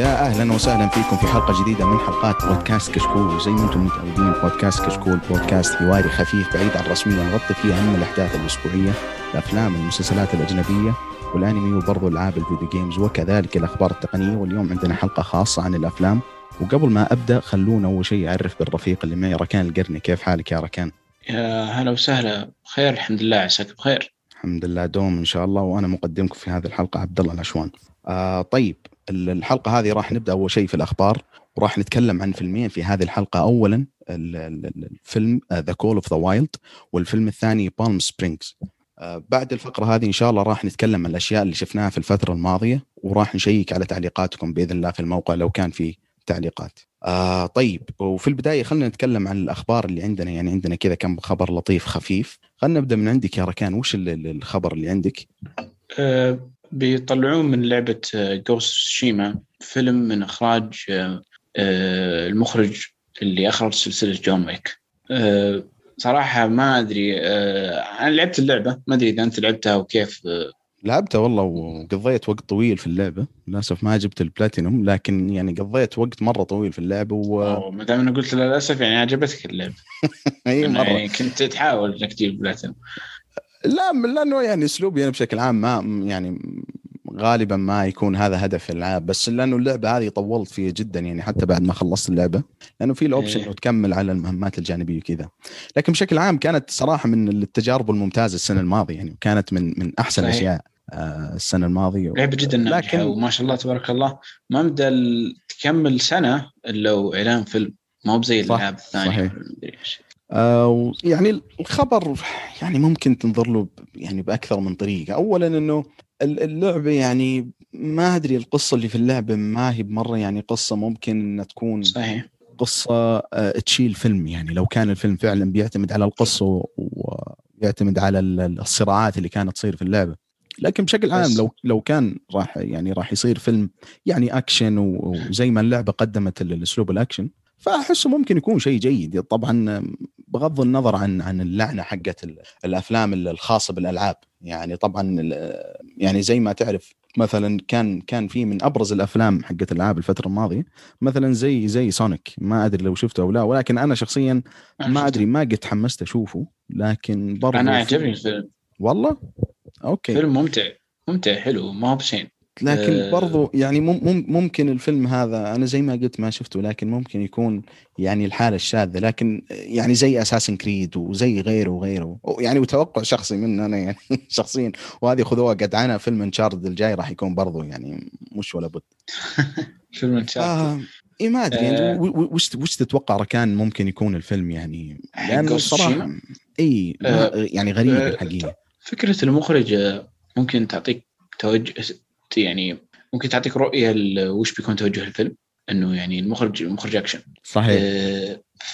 يا أهلا وسهلا فيكم في حلقة جديدة من حلقات بودكاست كشكول. وزي ما أنتم متعودين بودكاست كشكول بودكاست حواري خفيف بعيد عن الرسمية. نغطي فيه أهم الأحداث الأسبوعية الأفلام المسلسلات الأجنبية والأنمي وبرضو ألعاب ال video games وكذلك الأخبار التقنية. واليوم عندنا حلقة خاصة عن الأفلام. وقبل ما أبدأ خلونا أول شيء أعرف بالرفيق اللي معي ركان القرني. كيف حالك يا ركان؟ يا هلا وسهلا. بخير الحمد لله. عساك بخير. الحمد لله. دوم إن شاء الله. وأنا مقدمكم في هذه الحلقة عبد الله العشوان. آه طيب الحلقة هذه راح نبدأ أول شيء في الأخبار. وراح نتكلم عن فيلمين في هذه الحلقة. اولا الفيلم The Call of the Wild والفيلم الثاني Palm Springs آه بعد الفقرة هذه إن شاء الله راح نتكلم عن الأشياء اللي شفناها في الفترة الماضية وراح نشيك على تعليقاتكم بإذن الله في الموقع لو كان في تعليقات. آه طيب وفي البداية خلينا نتكلم عن الأخبار اللي عندنا. يعني عندنا كذا كم خبر لطيف خفيف. خلينا نبدأ من عندك يا ركان. وش الخبر اللي عندك؟ أه بيطلعون من لعبة Ghost of Tsushima فيلم من إخراج المخرج اللي أخرج سلسلة John Wick صراحة ما أدري أنا لعبت اللعبة ما أدري إذا أنت لعبتها وكيف لعبتها والله وقضيت وقت طويل في اللعبة. للأسف ما جبت البلاتينوم لكن يعني قضيت وقت مرة طويل في اللعبة و ما دام أنا قلت للأسف يعني عجبتك اللعبة. أي مرة. يعني كنت تحاول إنك تجيب البلاتينوم. لا لأنه يعني اسلوبي أنا بشكل عام ما يعني غالبا ما يكون هذا هدف الألعاب بس لأنه اللعبة هذه طولت فيها جدا يعني حتى بعد ما خلصت اللعبة لأنه في الاوبشن انه تكمل على المهمات الجانبية وكذا. لكن بشكل عام كانت صراحة من التجارب الممتازة السنة الماضية يعني كانت من من أحسن. الاشياء السنة الماضية. لعبة جدا ناجحة لكن- وما شاء الله تبارك الله. ما مدى تكمل سنة إلا واعلان فيلم. ما هو بزي الالعاب الثانية. صحيح. آه يعني الخبر يعني ممكن تنظر له يعني بأكثر من طريقة، اولا إنه ال- اللعبة يعني ما أدري القصة اللي في اللعبة ما هي بمرة يعني قصة ممكن إنها تكون صحيح. قصة آه، تشيل فيلم. يعني لو كان الفيلم فعلا بيعتمد على القصة و- ويعتمد على ال- ال- الصراعات اللي كانت تصير في اللعبة. لكن بشكل عام لو لو كان راح يعني راح يصير فيلم يعني أكشن وزي ما اللعبة قدمت ال- الأسلوب الأكشن فأحسه ممكن يكون شيء جيد. طبعا بغض النظر عن عن اللعنة حقت ال- الأفلام الخاصة بالألعاب. يعني طبعا يعني زي ما تعرف مثلا كان كان في من أبرز الأفلام حقت الألعاب الفترة الماضية مثلا زي زي Sonic ما أدري لو شفته أو لا ولكن أنا شخصيا ما. أدري ما قد تحمست أشوفه. لكن برضه أنا عجبني الفيلم. والله؟ okay. فيلم ممتع ممتع حلو ما هو بشين لكن آه. برضو يعني مم مم- ممكن الفيلم هذا أنا زي ما قلت ما شفته لكن ممكن يكون يعني الحالة الشاذة لكن يعني زي اساسن كريد وزي غيره وغيره يعني وتوقع شخصي من أنا يعني شخصيا وهذه خذوها قدعانه فيلم انشارد الجاي راح يكون برضو يعني مش ولا بد فيلم انشارتد آه إيه ما أدري يعني آه. وش وش تتوقع ركان ممكن يكون الفيلم يعني لأنه الصراحه؟ إي آه، يعني غريب الحقيقة فكرة المخرج ممكن تعطيك توجه يعني ممكن تعطيك رؤية وش بيكون توجه الفيلم؟ إنه يعني المخرج مخرج أكشن. صحيح.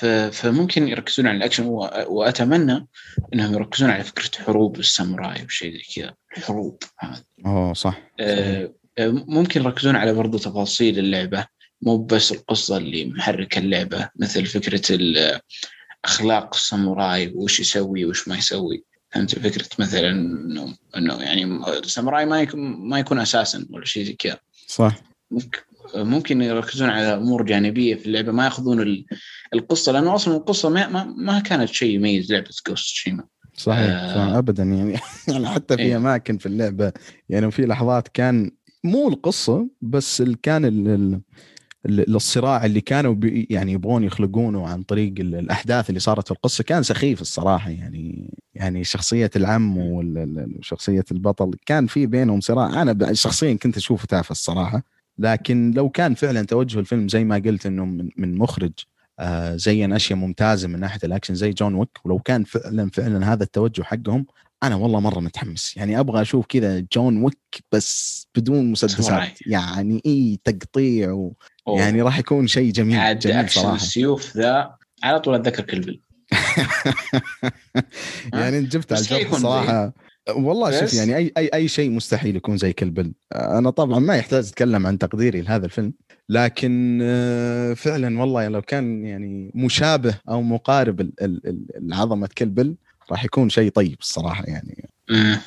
آه، فممكن يركزون على الأكشن وأتمنى إنهم يركزون على فكرة حروب الساموراي وشيء زي كذا. الحروب هذه. أوه صح, صحيح. آه، آه، ممكن يركزون على برضو تفاصيل اللعبة. مو بس القصة اللي محركه اللعبة مثل فكرة أخلاق الساموراي وش يسوي وش ما يسوي. فهمت فكرة مثلا انه إنه يعني الساموراي ما يكون ما يكون أساسا ولا شيء زي كذا صح ممكن يركزون على أمور جانبية في اللعبة ما يأخذون ال- القصة لأنه أصلا القصة ما ما, كانت شيء يميز لعبة جوست شيما صحيح آه. ابدا يعني يعني حتى في إيه. أماكن في اللعبة يعني في لحظات كان مو القصة بس كان ال- الصراع اللي كانوا يعني يبغون يخلقونه عن طريق ال- الأحداث اللي صارت في القصة. كان سخيف الصراحة يعني يعني شخصية العم وشخصيه البطل. كان في بينهم صراع. أنا شخصيا كنت أشوفه تافه الصراحة. لكن لو كان فعلا توجه الفيلم زي ما قلت إنه من, مخرج آه زين أشياء ممتازة من ناحية الأكشن زي John Wick ولو كان فعلا فعلا هذا التوجه حقهم أنا والله مرة متحمس. يعني أبغى أشوف كذا John Wick بس بدون. مسدسات. يعني اي تقطيع و... أوه. يعني راح يكون شيء جميل عاد جميل أكشن صراحة. السيوف ذا على طول أتذكر Kill Bill يعني انت جبت على الجرح الصراحه والله شوف يعني أي أي أي شيء مستحيل يكون زي Kill Bill أنا طبعا ما يحتاج أتكلم عن تقديري لهذا الفيلم لكن آه، فعلا والله لو كان يعني مشابه أو مقارب لعظمه Kill Bill راح يكون شيء طيب الصراحة يعني. مم.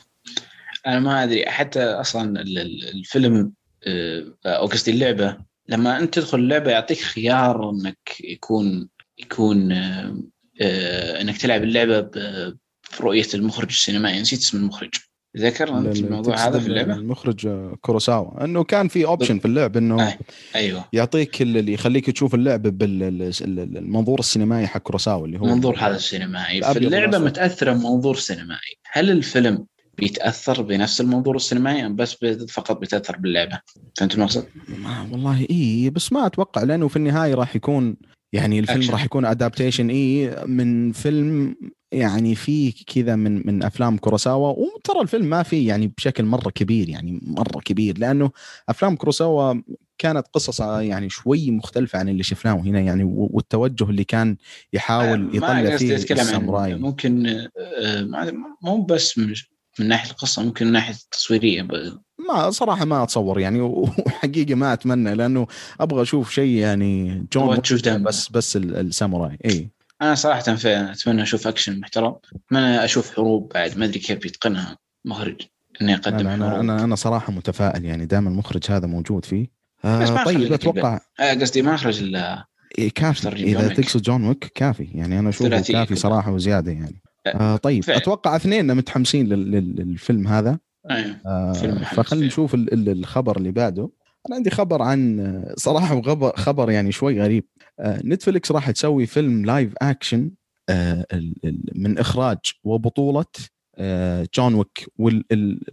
أنا ما أدري حتى أصلا ال- ال- الفيلم آه، أو قصدي اللعبة لما أنت تدخل اللعبة يعطيك خيار إنك يكون يكون آه، آه، إنك تلعب اللعبة برؤية المخرج السينمائي. نسيت اسم المخرج. ذكر أنت ال- الموضوع هذا في اللعبة؟ المخرج آه، كوروساوا. إنه كان في اوبشن في اللعب إنه أي. أيوه. يعطيك ال- اللي يخليك تشوف اللعب بالمنظور السينمائي حق كوروساوا اللي هو المنظور هذا السينمائي. فاللعبه. متأثرة بمنظور سينمائي. هل الفيلم بيتأثر بنفس المنظور السينمائي ام بس بي- فقط بيتاثر باللعبة فهمت المقصد؟ ما والله إي بس ما أتوقع لأنه في النهاية راح يكون يعني الفيلم. راح يكون adaptation إي من فيلم يعني في كذا من من أفلام كوروساوا وترى الفيلم ما فيه يعني بشكل مرة كبير يعني مرة كبير لأنه أفلام كوروساوا كانت قصصها يعني شوي مختلفة عن اللي شفناه هنا يعني والتوجه اللي كان يحاول ما يطلع فيه الساموراي ممكن آه، مو بس من ناحية القصة ممكن من ناحية التصويرية ب- ما صراحة ما أتصور يعني وحقيقة ما أتمنى لأنه أبغى أشوف شيء يعني جون تشوف. بس بس ال- الساموراي. اي أنا صراحة فعلا أتمنى أشوف أكشن محترم. أتمنى أشوف حروب بعد. ما أدري كيف بيتقنها مخرج إنه يقدم أنا أنا حروب. أنا أنا صراحة متفائل يعني دام المخرج هذا موجود فيه. بس ما آه طيب أتوقع آه، قصدي ما اخرج الا إيه كافي. إذا. تقصد John Wick كافي. يعني أنا أشوفه كافي. صراحة وزيادة يعني. آه طيب فعلا. أتوقع اثنين متحمسين لل- لل- للفيلم هذا أيوه. آه فخلينا. نشوف ال- ال- الخبر اللي بعده أنا عندي خبر عن آه، صراحة خبر يعني شوي غريب آه Netflix راح تسوي فيلم live action آه من إخراج وبطولة آه John Wick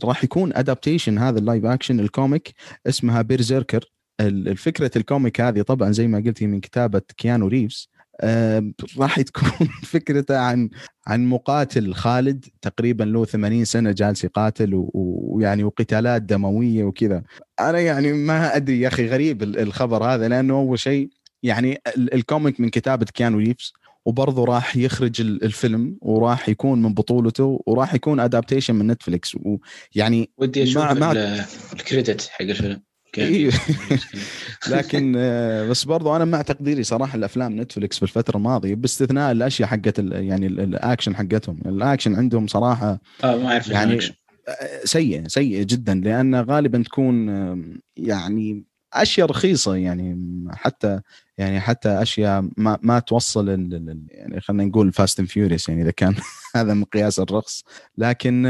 وراح يكون adaptation هذا ال live action ال comic اسمها BRZRKR ال- الفكرة ال comic هذه طبعا زي ما قلت من كتابة كيانو ريفز راح تكون فكرته عن عن مقاتل خالد تقريبا له 80 سنة جالس يقاتل ويعني وقتالات دموية وكذا. أنا يعني ما أدري يا أخي غريب ال- الخبر هذا لأنه اول شيء يعني ال- ال comic من كتابة كيانو ريفز وبرضه راح يخرج ال- الفيلم وراح يكون من بطولته وراح يكون adaptation من نتفلكس ويعني ودي أشوف ال credit حق الفيلم. إيه. لكن آه، بس برضو أنا مع تقديري صراحة الأفلام نتفلكس في الفترة الماضية باستثناء الأشياء حقت يعني ال- الأكشن حقتهم. الأكشن عندهم صراحة آه ما اعرف يعني يعني آه، سيء سيء جدا لأن غالبا تكون يعني أشياء رخيصة يعني حتى يعني حتى أشياء ما ما توصل يعني خلينا نقول Fast and Furious يعني إذا كان هذا مقياس الرخص. لكن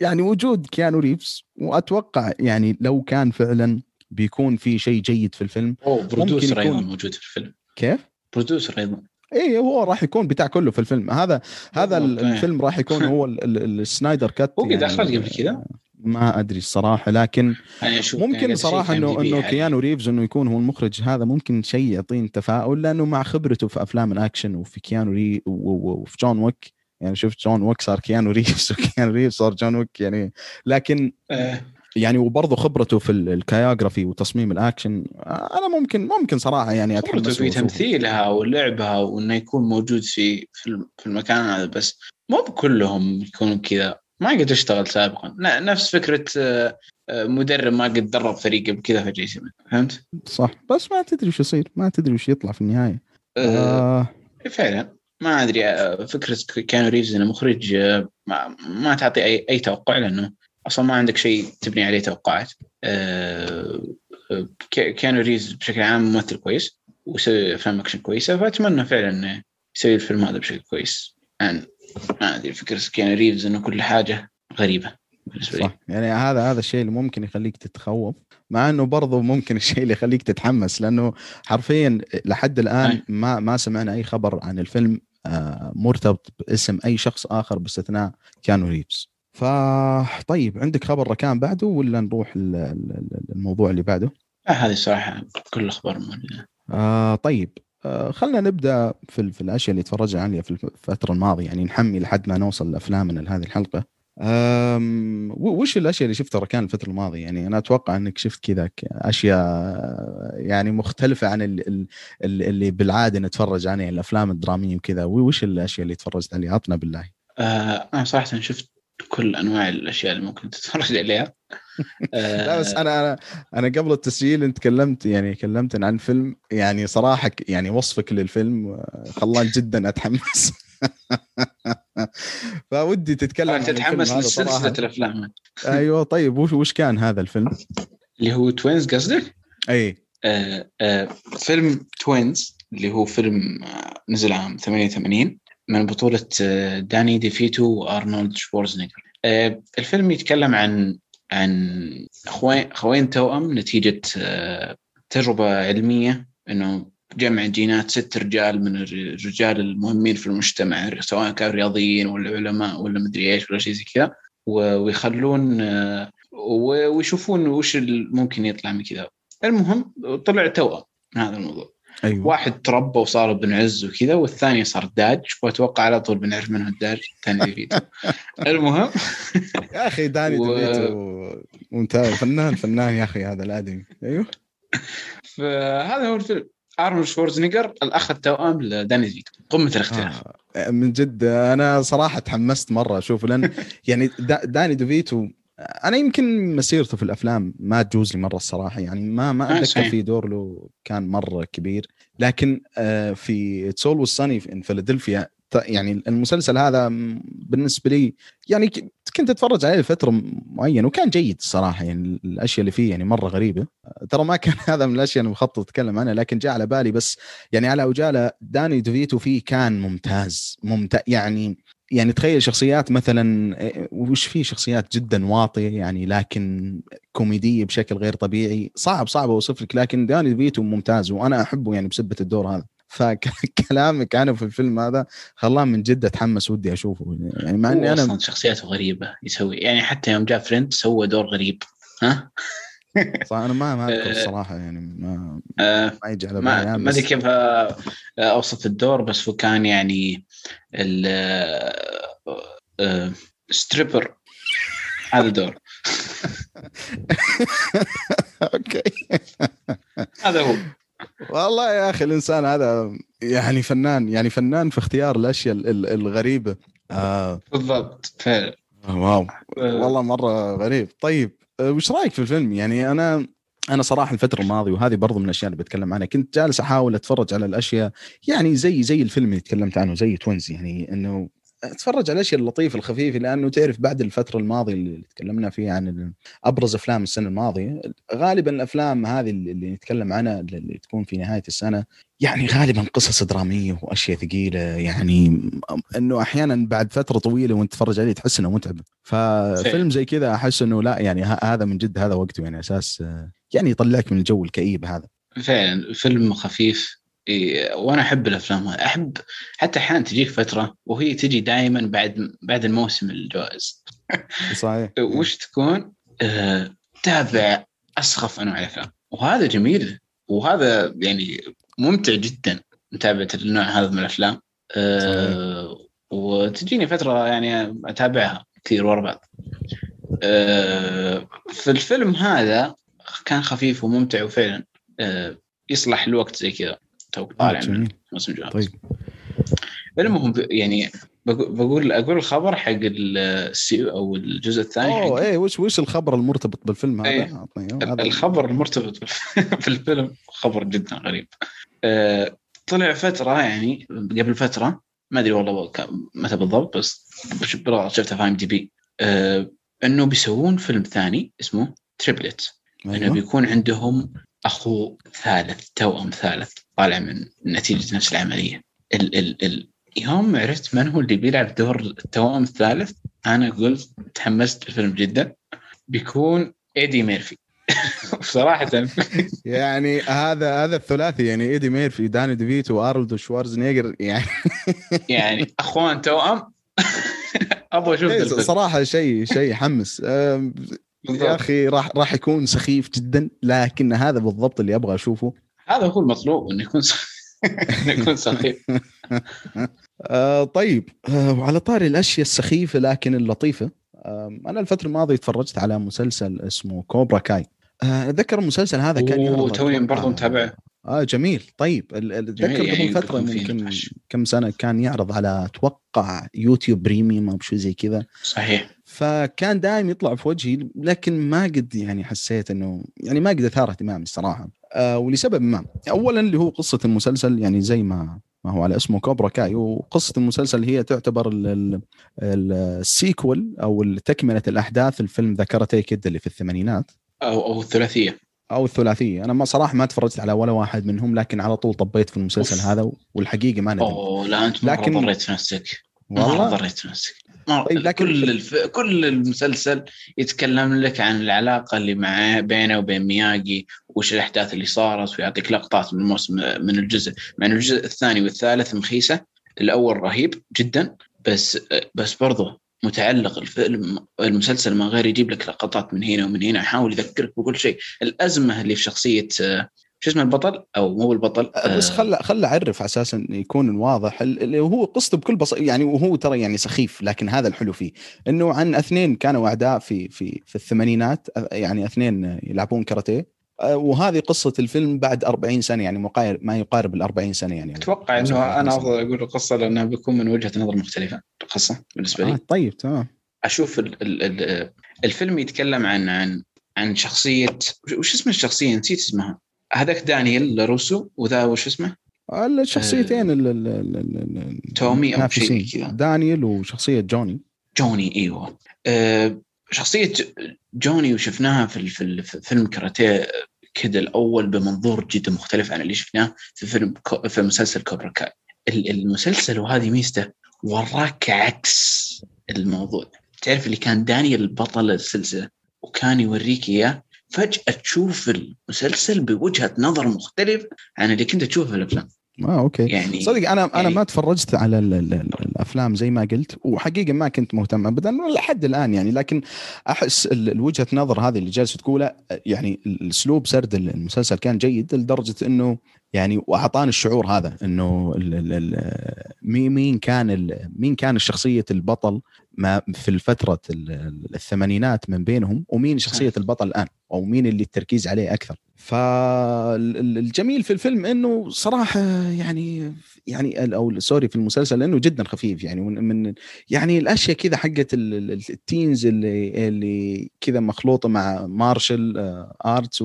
يعني وجود كيانو ريفز وأتوقع يعني لو كان فعلا بيكون في شيء جيد في الفيلم اوه برودوسر يكون- أيضا موجود في الفيلم. كيف؟ برودوسر أيضا اي هو راح يكون بتاع كله في الفيلم. هذا هذا. الفيلم راح يكون هو ال- ال- السنايدر كات هو قد أخرج قبل كذا؟ ما أدري الصراحة لكن يعني يعني ممكن قد صراحة انه إنه IMDb كيانو ريفز إنه يكون هو المخرج هذا ممكن شيء يعطيني تفاؤل لأنه مع خبرته في أفلام الأكشن وفي كيانو ري وفي جون ويك يعني شفت جون ويك صار كيانو ريفز وكيانو ريفز صار جون ويك يعني لكن آه، يعني وبرضه خبرته في ال- ال choreography وتصميم الأكشن أنا ممكن ممكن صراحة يعني خبرته في. تمثيلها ولعبها وإنه يكون موجود في في الم- في المكان هذا بس مو بكلهم يكونوا كذا. ما قد اشتغل سابقا. نفس فكرة آه، آه، مدرب ما قد درب فريق قبل كذا فجأة فهمت؟ صح. بس ما تدري وش يصير. ما تدري وش يطلع في النهاية. آه، آه. فعلا. ما أدري آه، فكرة كيانو ريفز إنه مخرج آه، ما, ما تعطي أي أي توقع لأنه أصلا ما عندك شيء تبني عليه توقعات. آه، كيانو ريفز بشكل عام ممثل كويس ويسوي أفلام أكشن كويسة فأتمنى فعلا إنه يسوي الفيلم هذا بشكل كويس. يعني ما أدري فكرة كيانو ريفز إنه كل حاجة غريبة. بالنسبة لي. صح يعني هذا هذا الشيء اللي ممكن يخليك تتخوف مع إنه برضه ممكن الشيء اللي يخليك تتحمس لأنه حرفيا لحد الآن. ما ما سمعنا أي خبر عن الفيلم آه، مرتبط باسم أي شخص آخر باستثناء كيانو ريفز. فطيب عندك خبر ركان بعده ولا نروح ال- ال- الموضوع اللي بعده؟ لا هذه صراحة كل الاخبار موجودة. آه طيب. آه خلينا نبدأ في, في الأشياء اللي تفرجنا عليها في الفترة الماضية يعني نحمي لحد ما نوصل لأفلامنا لهذه الحلقة. وش الأشياء اللي شفتها ركان الفترة الماضية؟ يعني أنا أتوقع إنك شفت كذا أشياء يعني مختلفة عن ال- ال- ال- اللي بالعادة نتفرج عليها الأفلام الدرامية وكذا. وش الأشياء اللي تفرجت عليها؟ عطنا بالله. آه أنا صراحة شفت كل أنواع الأشياء اللي ممكن تتفرج عليها. آه لا بس أنا أنا أنا قبل التسجيل أنت كلمت يعني كلمتني عن فيلم يعني صراحة يعني وصفك للفيلم خلاني جدا أتحمس. فودي تتكلم عن تتحمس. لسلسلة الأفلام أيوه طيب وش وش كان هذا الفيلم؟ اللي هو Twins قصدك؟ أي آه آه فيلم Twins اللي هو فيلم آه نزل عام 88 من بطولة آه داني ديفيتو وأرنولد شوارزنيجر آه الفيلم يتكلم عن عن أخوين أخوين توأم نتيجة تجربة علمية إنه جمع جينات ست رجال من الرجال المهمين في المجتمع سواء كانوا رياضيين ولا علماء ولا مدري إيش ولا شيء زي كذا. ويخلون آه ويشوفون وش ممكن يطلع من كذا. المهم طلع توأم من هذا الموضوع. أيوة. واحد تربى وصار ابن عز وكذا والثاني صار داج وأتوقع على طول بنعرف منه الداج؟ الثاني ديفيتو المهم. يا أخي داني و... ديفيتو ممتاز فنان فنان يا أخي هذا الآدمي. أيوه. فهذا هو الفيلم. أرنولد شوارزنيجر الأخ التوأم لداني ديفيتو قمه الاختلاف. آه. من جد أنا صراحة تحمست مرة أشوف لأن يعني داني ديفيتو أنا يمكن مسيرته في الأفلام ما تجوز لي مرة الصراحة يعني ما ما آه، أتذكر في دور له كان مرة كبير. لكن آه، في It's Always Sunny in Philadelphia يعني المسلسل هذا بالنسبة لي يعني كنت أتفرج عليه لفترة معينة وكان جيد الصراحه يعني الأشياء اللي فيه يعني مرة غريبة. ترى ما كان هذا من الأشياء اللي مخطط أتكلم عنها لكن جاء على بالي بس يعني على عجاله داني دوفيتو فيه كان ممتاز ممتاز يعني يعني تخيل شخصيات مثلا وش في شخصيات جدا واطية يعني لكن كوميدية بشكل غير طبيعي صعب صعب اوصف لك لكن داني ديفيتو ممتاز وأنا أحبه يعني بسبة الدور هذا. فكلامك عنه في الفيلم هذا خلاه من جد اتحمس ودي أشوفه. يعني مع إني أنا أصلا شخصياته غريبة يسوي يعني حتى يوم جاء Friends سوى دور غريب. ها؟ صح أنا ما ما اذكر الصراحة يعني ما آه، ما يجي على بالي يعني ما أدري كيف آه، أوصف الدور بس هو كان يعني stripper آه، هذا دور okay. هذا هو. والله يا أخي الإنسان هذا يعني فنان يعني فنان في اختيار الأشياء الغريبة. آه. بالضبط فعلا. Wow. والله مرة غريب. طيب آه، وش رأيك في الفيلم؟ يعني أنا أنا صراحة الفترة الماضية وهذه برضو من الأشياء اللي بتكلم عنها كنت جالس أحاول أتفرج على الأشياء يعني زي زي الفيلم اللي تكلمت عنه زي Twins يعني إنه أتفرج على الأشياء اللطيفة الخفيفة لأنه تعرف بعد الفترة الماضية اللي تكلمنا فيها عن أبرز أفلام السنة الماضية غالبا الأفلام هذه اللي نتكلم عنها اللي تكون في نهاية السنة يعني غالبا قصص درامية وأشياء ثقيلة يعني إنه أحيانا بعد فترة طويلة وأنت تتفرج عليه تحس إنه متعب. ففيلم زي كذا أحس إنه لا يعني هذا من جد هذا وقته يعني أساس يعني يطلعك من الجو الكئيب هذا. فعلا فيلم خفيف إيه وأنا أحب الأفلام هذه. أحب حتى أحيانا تجيك فترة وهي تجي دائما بعد بعد الموسم الجوائز. صحيح. وش تكون؟ آه تابع أسخف أنواع الأفلام. وهذا جميل وهذا يعني ممتع جدا متابعة النوع هذا من الأفلام. آه وتجيني فترة يعني أتابعها كثير ورا بعض. آه في الفيلم هذا كان خفيف وممتع وفعلا آه يصلح الوقت زي كذا. تو طالع من موسم جوائز طيب. المهم يعني بقول أقول الخبر حق السي أو الجزء الثاني أوه إيه وش وش الخبر المرتبط بالفيلم هذا؟ إيه. الخبر المرتبط بالفيلم خبر جدا غريب. آه طلع فترة يعني قبل فترة ما أدري والله متى بالضبط بس شفتها في IMDb إنه بيسوون فيلم ثاني اسمه Triplets أيوه. انه بيكون عندهم أخو ثالث توأم ثالث. طالع من نتيجة نفس العملية. ال ال ال يوم عرفت من هو اللي بيلعب دور التوأم الثالث أنا قلت تحمست الفيلم جدا بيكون إيدي ميرفي. بصراحة. يعني هذا هذا الثلاثي يعني إيدي ميرفي داني ديفيتو وأرنولد شوارزنيجر يعني. يعني أخوان توأم. أبغى أشوف إيه، صراحة شيء شيء يحمس يا أخي راح راح يكون سخيف جدا لكن هذا بالضبط اللي أبغى أشوفه. هذا هو المطلوب إنه يكون إنه يكون سخيف. آه طيب. آه وعلى طاري الأشياء السخيفة لكن اللطيفة آه أنا الفترة الماضية تفرجت على مسلسل اسمه كوبرا كاي. آه، أتذكر المسلسل هذا كان يعرض توي برضه متابعه آه جميل. طيب أتذكر قبل فترة ممكن كم سنة كان يعرض على أتوقع يوتيوب Premium أو شيء زي كذا. صحيح. فكان دائما يطلع في وجهي لكن ما قد يعني حسيت إنه يعني ما قد أثار اهتمامي الصراحة. ولسبب ما. اولا اللي هو قصة المسلسل يعني زي ما ما هو على اسمه كوبرا كاي. وقصة المسلسل هي تعتبر ال sequel أو تكمله الأحداث الفيلم The Karate Kid اللي في الثمانينات. أو أو الثلاثية. أو الثلاثية. أنا ما صراحة ما تفرجت على ولا واحد منهم لكن على طول طبيت في المسلسل أوف. هذا والحقيقة ما ندم أوه لا أنت لكن- ضريت في نفسك. والله؟ ضريت في نفسك طيب، لكن كل الف... كل المسلسل يتكلم لك عن العلاقة اللي معاه بينه وبين مياجي وش الأحداث اللي صارت ويعطيك لقطات من الموسم من الجزء مع إن الجزء الثاني والثالث مخيسة. الأول رهيب جدا بس بس برضه متعلق الفيلم المسلسل ما غير يجيب لك لقطات من هنا ومن هنا. يحاول يذكرك بكل شيء. الأزمة اللي في شخصية شو اسمه البطل؟ أو مو البطل بس آه، خل خل أعرف على أساس يكون واضح ال- اللي هو قصته بكل بساطه يعني وهو ترى يعني سخيف لكن هذا الحلو فيه. إنه عن أثنين كانوا أعداء في في في الثمانينات يعني أثنين يلعبون كاراتيه. أه، وهذه قصة الفيلم بعد 40 سنة يعني مقارب ما يقارب ال 40 سنة يعني. أتوقع إنه أنا أفضل أقول القصة لأنها بيكون من وجهة نظر مختلفة القصة بالنسبة لي. آه طيب تمام. أشوف ال ال ال الفيلم يتكلم عن عن عن شخصية وش اسم الشخصية؟ نسيت اسمها. هذاك دانيال روسو وذا وش اسمه؟ الشخصيتين ال- ال- ال- ال- ال- تومي أو شيء. كذا. دانيال وشخصية جوني. جوني إيوه. أه شخصية جوني وشفناها في فيلم كاراتيه كذا الأول بمنظور جدا مختلف عن اللي شفناه في فيلم كو- في مسلسل كوبرا كاي. ال- المسلسل وهذه ميزته وراك عكس الموضوع. تعرف اللي كان دانيال بطل السلسلة وكان يوريك إياه فجأة تشوف المسلسل بوجهة نظر مختلف عن اللي كنت تشوفه في الأفلام. آه أوكي. يعني صدق أنا أنا يعني- ما تفرجت على ال ال ال الأفلام زي ما قلت وحقيقة ما كنت مهتم ابدا لحد الآن يعني لكن أحس ال- الوجهه نظر هذه اللي جالس تقوله يعني الأسلوب سرد المسلسل كان جيد لدرجة إنه يعني وأعطاني الشعور هذا إنه مين مين كان مين كان شخصية البطل ما في الفترة ال- ال- الثمانينات من بينهم ومين شخصية البطل الآن أو مين اللي التركيز عليه أكثر فالجميل في الفيلم إنه صراحة يعني يعني أو سوري في المسلسل لأنه جدا خفيف يعني من, يعني الأشياء كذا حقت ال- ال- ال teens اللي اللي كذا مخلوطة مع martial آه، arts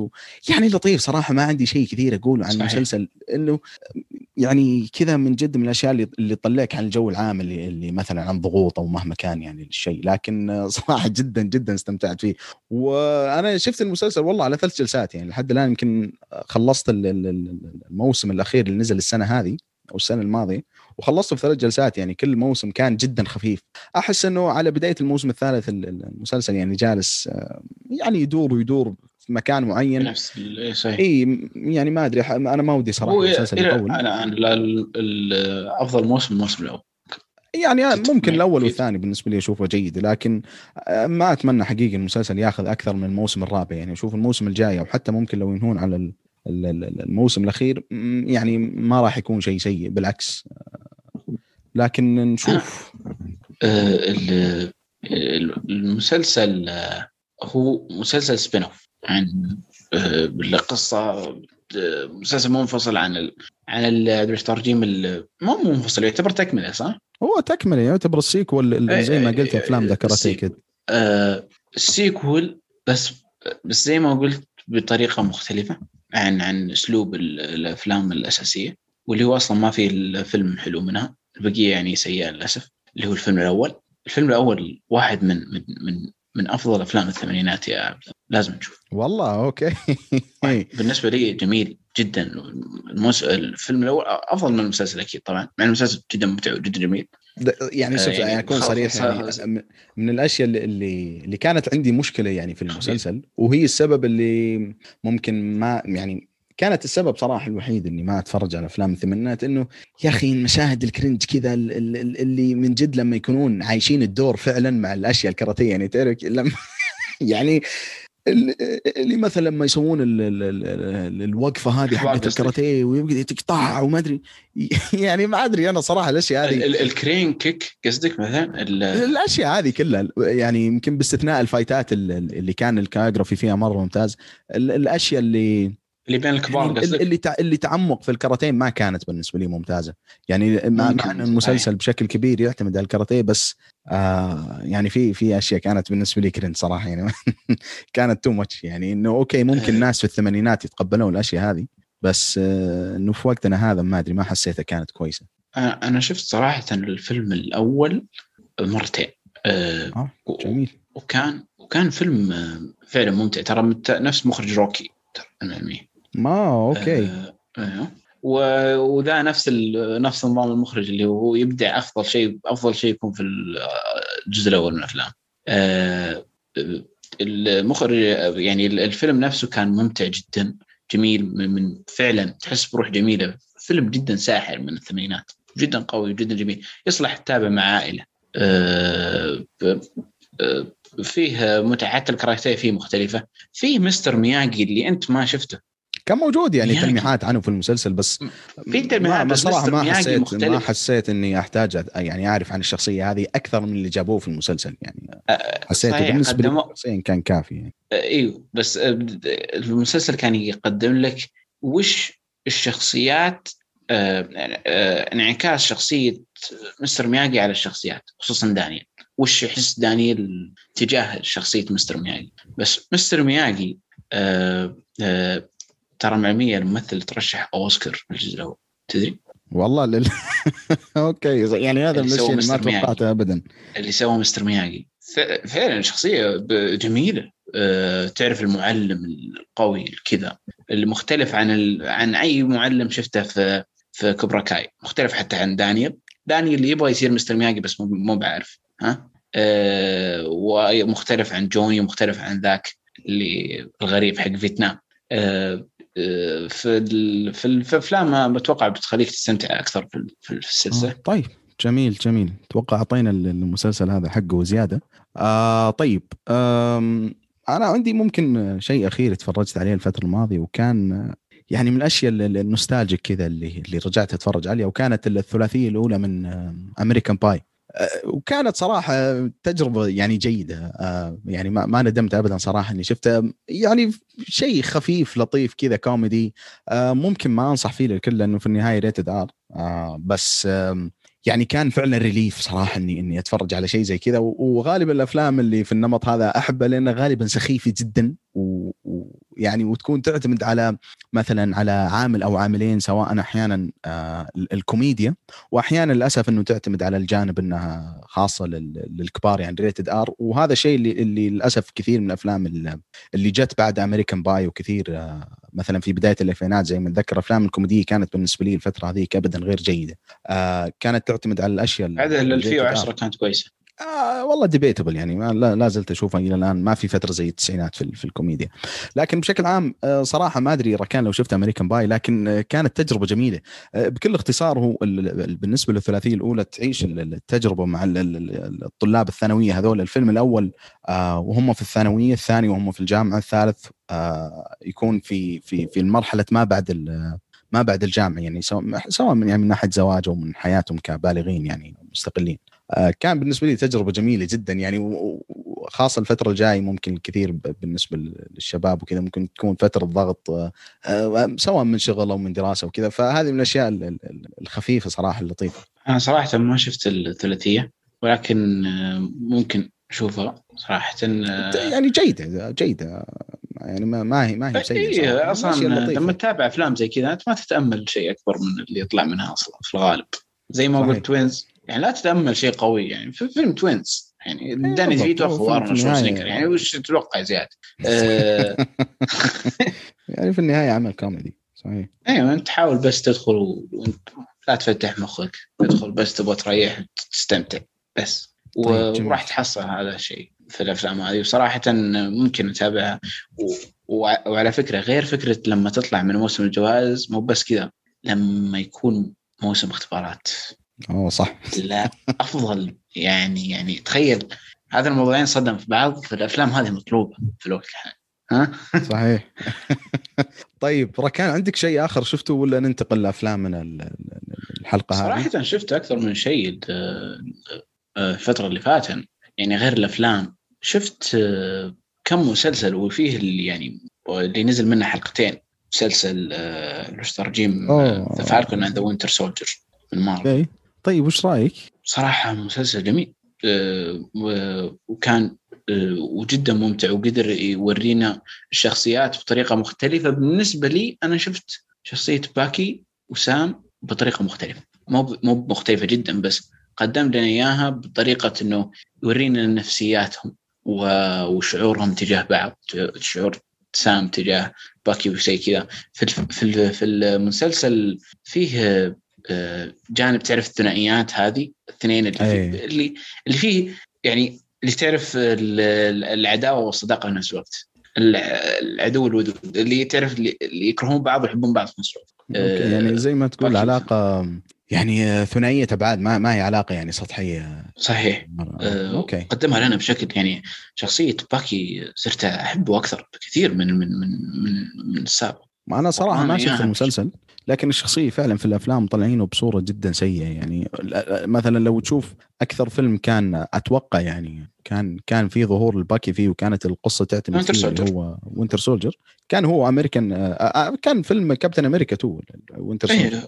يعني لطيف صراحة ما عندي شيء كثير أقوله عن. المسلسل إنه يعني كذا من جد من الأشياء اللي اللي تطلعك عن الجو العام اللي, اللي مثلا عن ضغوط أو مهما كان يعني الشيء. لكن صراحة جدا جدا استمتعت فيه. وأنا شفت المسلسل والله على ثلاث جلسات يعني. لحد الآن يمكن خلصت ال- ال- ال- الموسم الأخير اللي نزل السنة هذه أو السنة الماضية وخلصته في ثلاث جلسات يعني. كل موسم كان جدا خفيف. أحس إنه على بداية الموسم الثالث ال- ال- المسلسل يعني جالس آه، يعني يدور ويدور في مكان معين. نفس ال- إيه، إي يعني ما أدري أنا ما ودي صراحة المسلسل يطول. ال- أفضل موسم الموسم الأول. يعني ممكن الأول. والثاني بالنسبة لي أشوفه جيد لكن آه، ما أتمنى حقيقة المسلسل ياخذ أكثر من الموسم الرابع. يعني أشوف الموسم الجاي أو حتى ممكن لو ينهون على ال- ال- ال- الموسم الأخير يعني ما راح يكون شيء سيء بالعكس. لكن نشوف. آه، ال- ال- المسلسل آه، هو مسلسل spin off عن آه، القصة آه، مسلسل منفصل عن ال... عن ال- أدري إيش ترجيم ال... مو منفصل يعتبر تكملة صح؟ هو تكملة يعتبر ال sequel اللي زي ما قلت أفلام ذكرتي ال sequel. كده آه، ال sequel بس بس زي ما قلت بطريقة مختلفة عن عن أسلوب ال- الأفلام الأساسية واللي هو أصلا ما في الفيلم حلو منها البقية يعني سيئة للأسف اللي هو الفيلم الأول الفيلم الأول واحد من من من من أفضل أفلام الثمانينات يا عبد. لازم تشوف والله أوكي. بالنسبة لي جميل جدا. المس... الفيلم الأول أفضل من المسلسل أكيد طبعا مع المسلسل جدا ممتع وجدا جميل. يعني آه، شوف يعني يعني أكون صريح يعني من الأشياء اللي, اللي كانت عندي مشكلة يعني في المسلسل وهي السبب اللي ممكن ما يعني كانت السبب صراحة الوحيد إني ما أتفرج على أفلام الثمانينات إنه يا أخي المشاهد الكرنج كذا ال- ال- ال- اللي من جد لما يكونون عايشين الدور فعلا مع الأشياء الكاراتيه يعني تعرف لما يعني ال- اللي مثلا لما يسوون ال ال ال ال الوقفة هذه حقت. الكاراتيه ويبقى تقطع وما أدري. يعني ما أدري أنا صراحة الأشياء هذه ال- ال- ال crane kick قصدك مثلا؟ ال- الأشياء هذه كلها يعني يمكن باستثناء ال fight ات ال- اللي كان ال choreography فيها مرة ممتاز. ال- الأشياء اللي اللي بين الكبار يعني قصدك؟ اللي تع- اللي تعمق في الكاراتيه ما كانت بالنسبة لي ممتازة. يعني مع, ممكن، مع ان المسلسل بشكل كبير يعتمد على الكاراتيه بس آه يعني في في أشياء كانت بالنسبة لي cringe صراحة يعني كانت too much يعني إنه okay ممكن آه. ناس في الثمانينات يتقبلون الأشياء هذه بس آه إنه في وقتنا هذا ما أدري ما حسيتها كانت كويسة. أنا شفت صراحة الفيلم الأول مرتين آه، و- جميل. وكان وكان فيلم آه، فعلا ممتع. ترى نفس مخرج روكي المعلميه ما okay. آه، و- وذا نفس نفس نظام المخرج اللي هو يبدع أفضل شيء أفضل شيء يكون في الجزء الأول من الأفلام. آه، المخرج يعني الفيلم نفسه كان ممتع جدا جميل من فعلا تحس بروح جميلة. فيلم جدا ساحر من الثمانينات جدا قوي جدا جميل. يصلح تتابع مع عائلة. آه، آه، فيه متعة حتى الكراكتير فيه مختلفة. فيه مستر مياجي اللي أنت ما شفته. كان موجود يعني مياجي. تلميحات عنه في المسلسل بس في تلميحات ما- ما بس صراحة ما حسيت ما مختلف حسيت إني أحتاج يعني أعرف عن الشخصية هذه أكثر من اللي جابوه في المسلسل يعني. صحيح، بالنسبة لي شخصيا كان كافي يعني. إيوه بس المسلسل كان يقدم لك وش الشخصيات آه، انعكاس شخصية مستر مياجي على الشخصيات خصوصا دانيال وش يحس دانيال تجاه شخصية مستر مياجي؟ بس مستر مياجي آه، آه، ترى معلمية الممثل ترشح أوسكار الجزء الأول. تدري؟ والله لل... okay يعني هذا من اللي ما مستر توقعتها ابدا. اللي سوى مستر مياجي. فعلا شخصية جميلة. آه، تعرف المعلم القوي كذا اللي مختلف عن ال... عن أي معلم شفته في في كوبرا كاي. مختلف حتى عن دانيال دانيال اللي يبغى يصير مستر مياجي بس مو مو بعرف. ها؟ آه ومختلف عن جوني ومختلف عن ذاك اللي الغريب حق فيتنام. آه، في. في ال- في الافلام بتوقع بتخليك تستمتع أكثر في ال- في السلسلة. آه، طيب جميل جميل. أتوقع أعطينا المسلسل هذا حقه وزياده آه طيب أنا عندي ممكن شيء أخير تفرجت عليه الفترة الماضية وكان يعني من الأشياء ال- ال- ال nostalgic كذا اللي اللي رجعت أتفرج عليها وكانت الثلاثية الأولى من American Pie وكانت صراحة تجربة يعني جيدة. آه، يعني ما ندمت ابدا صراحة إني شفتها يعني شيء خفيف لطيف كذا كوميدي. آه، ممكن ما أنصح فيه للكل لأنه في النهاية rated R بس آم، يعني كان فعلا relief صراحة إني إني أتفرج على شيء زي كذا. وغالبا الأفلام اللي في النمط هذا احبها لانها غالبا سخيفه جدا. و- ويعني وتكون تعتمد على مثلا على عامل أو عاملين سواء أحيانا آه، ال- الكوميديا واحيانا للأسف إنه تعتمد على الجانب إنها خاصة لل- للكبار يعني rated R وهذا الشيء اللي اللي للأسف كثير من الافلام اللي اللي جت بعد American Pie وكثير آه، مثلا في بداية الألفينات زي ما نتذكر أفلام الكوميدية كانت بالنسبة لي الفترة هذيك ابدا غير جيدة. آه كانت تعتمد على الأشياء بعد ال ال rated R 2010. كانت كويسة. آه والله debatable يعني ما لا, زلت اشوفها إلى الآن ما في فترة زي التسعينات في, في الكوميديا. لكن بشكل عام آه صراحة ما أدري ركان لو شفت American Pie لكن آه كانت تجربة جميلة. آه بكل اختصار هو ال- ال- بالنسبة للثلاثية الأولى تعيش ال- ال- التجربة مع ال- ال- ال- الطلاب الثانوية هذول. الفيلم الأول وهم في الثانوية الثاني وهم في الجامعة الثالث يكون في في في المرحلة ما بعد ما بعد الجامعة يعني سواء سواء من يعني من ناحية زواج أو من حياتهم كبالغين يعني مستقلين. آه، كان بالنسبة لي تجربة جميلة جدا يعني وخاصة الفترة الجاية ممكن الكثير بالنسبة للشباب وكذا ممكن تكون فترة ضغط آه، آه، سواء من شغل أو من دراسة وكذا. فهذه من الأشياء ال- ال- الخفيفة صراحة اللطيفة. أنا صراحة ما شفت الثلاثية ولكن ممكن أشوفها صراحة يعني جيدة جيدة. يعني ما ما هي ما هي سيئه إيه. من أصلا. لما تتابع أفلام زي كذا أنت ما تتأمل شيء أكبر من اللي يطلع منها أصلا في الغالب زي ما. قلت توينز يعني لا تتأمل شيء قوي يعني في فيلم توينز يعني داني بالضبط. فيتو اخو أرنولد يعني وش تتوقع زياده؟ آه، يعني في النهاية عمل كوميدي صحيح أيوه أنت حاول بس تدخل وأنت لا تفتح مخك تدخل بس تبغى تريح وتستمتع بس طيب،. وراح تحصل هذا الشيء في الأفلام هذه. وصراحة ممكن أتابعها. و... وع- وعلى فكرة غير فكرة لما تطلع من موسم الجوائز مو بس كذا. لما يكون موسم اختبارات. أوه صح. لا أفضل. يعني يعني تخيل. هذا الموضوعين صدم في بعض. فالافلام هذه مطلوبة في الوقت الحالي. ها؟ صحيح. طيب ركان عندك شيء آخر شفته ولا ننتقل لأفلام من ال- ال- الحلقة هذه؟ صراحة شفت أكثر من شيء ال- الفترة اللي فاتت. يعني غير الأفلام. شفت آه، كم مسلسل وفيه اللي يعني اللي نزل منه حلقتين. مسلسل وش ترجيم. The Falcon and the Winter Soldier من مارفل. طيب وش رأيك؟ صراحة مسلسل جميل. آه، وكان آه، وجدا ممتع وقدر يورينا الشخصيات بطريقة مختلفة. بالنسبة لي أنا شفت شخصية باكي وسام بطريقة مختلفة. مو مو مختلفة جدا بس قدم لنا إياها بطريقة إنه يورينا نفسياتهم. وشعورهم تجاه بعض شعور سام تجاه باكي وشيء كذا. في في في المسلسل فيه آه، جانب تعرف الثنائيات هذه الاثنين اللي فيه اللي اللي فيه يعني اللي تعرف العداوة والصداقة في نفس الوقت. العدو الودود اللي تعرف اللي يكرهون بعض ويحبون بعض في نفس الوقت. أوكي يعني زي ما تقول علاقة يعني ثنائية ابعاد ما ما هي علاقة يعني سطحية. صحيح. آه أوكي. قدمها لنا بشكل يعني شخصية باكي صرت أحبه أكثر بكثير من من من من, من السابق. أنا صراحة ما شفت المسلسل. لكن الشخصية فعلا في الأفلام طالعينه بصورة جدا سيئة. يعني مثلا لو تشوف أكثر فيلم كان أتوقع يعني كان كان في ظهور الباكي فيه وكانت القصة تعتمد فيه اللي هو Winter Soldier كان هو أمريكان آه، آه، كان فيلم كابتن أمريكا 2 Winter Soldier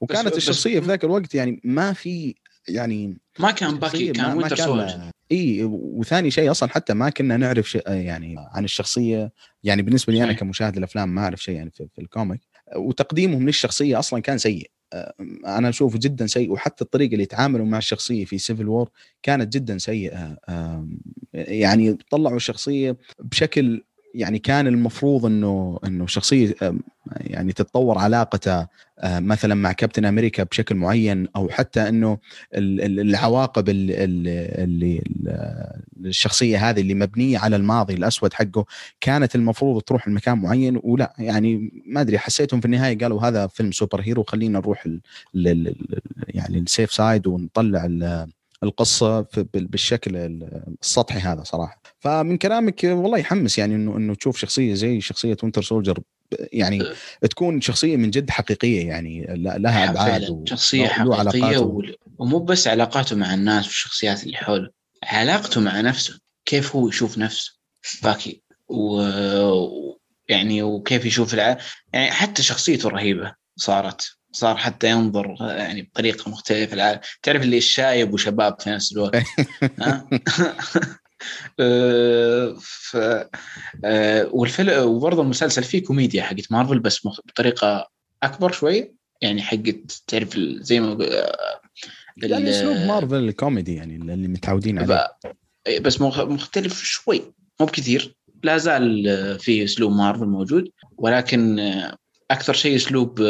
وكانت الشخصية في ذاك الوقت يعني ما في يعني ما كان باكي كان Winter Soldier اي وثاني شيء أصلا حتى ما كنا نعرف شيء يعني عن الشخصية. يعني بالنسبة لي أنا كمشاهد الأفلام ما أعرف شيء يعني في, في ال comic. وتقديمهم للشخصية أصلا كان سيء. أنا أشوفه جدا سيء وحتى الطريقة اللي يتعاملوا مع الشخصية في سيفل وور كانت جدا سيئة. يعني طلعوا الشخصية بشكل يعني كان المفروض إنه إنه شخصية يعني تتطور علاقته آه، مثلا مع كابتن أمريكا بشكل معين أو حتى إنه العواقب اللي الشخصية هذه اللي مبنية على الماضي الأسود حقه كانت المفروض تروح لمكان معين ولا يعني ما أدري حسيتهم في النهاية قالوا هذا فيلم superhero خلينا نروح يعني ال safe side ونطلع القصة بالشكل السطحي هذا صراحة. فمن كلامك والله يحمس يعني انه إنه تشوف شخصية زي شخصية Winter Soldier يعني أه. تكون شخصية من جد حقيقية يعني لها أبعاد شخصية حقيقية ومو بس علاقاته مع الناس والشخصيات اللي حوله علاقته مع نفسه كيف هو يشوف نفسه. باكي و يعني وكيف يشوف العالم يعني حتى شخصيته رهيبة صارت. صار حتى ينظر يعني بطريقة مختلفة العالم تعرف اللي الشايب وشباب في نفس الوقت. آه، ف آه، والفيلم وبرضه المسلسل فيه كوميديا حقت مارفل بس بطريقة أكبر شوي. يعني حقت تعرف زي ما آه، يعني أسلوب مارفل الكوميدي يعني اللي متعودين عليه. إيه، بس مختلف شوي. مو بكثير. لا زال في أسلوب مارفل موجود. ولكن أكثر شيء أسلوب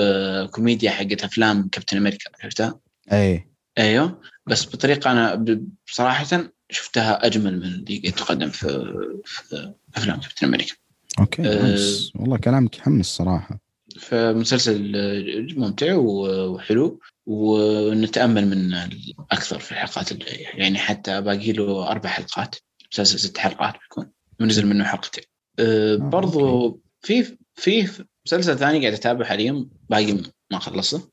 كوميديا حقت أفلام كابتن أمريكا عرفتها؟ أي. أيوه. بس بطريقة أنا بصراحه شفتها أجمل من اللي تقدم في, في أفلام كابتن أمريكا. أوكي أه والله كلامك يحمس صراحة. فمسلسل ممتع وحلو ونتأمل من أكثر في الحلقات الجايه يعني حتى باقي له أربع حلقات. مسلسل ست حلقات بيكون. ونزل منه حلقتين. أه برضو في في مسلسل ثاني قاعد أتابعه حاليا باقي ما خلصه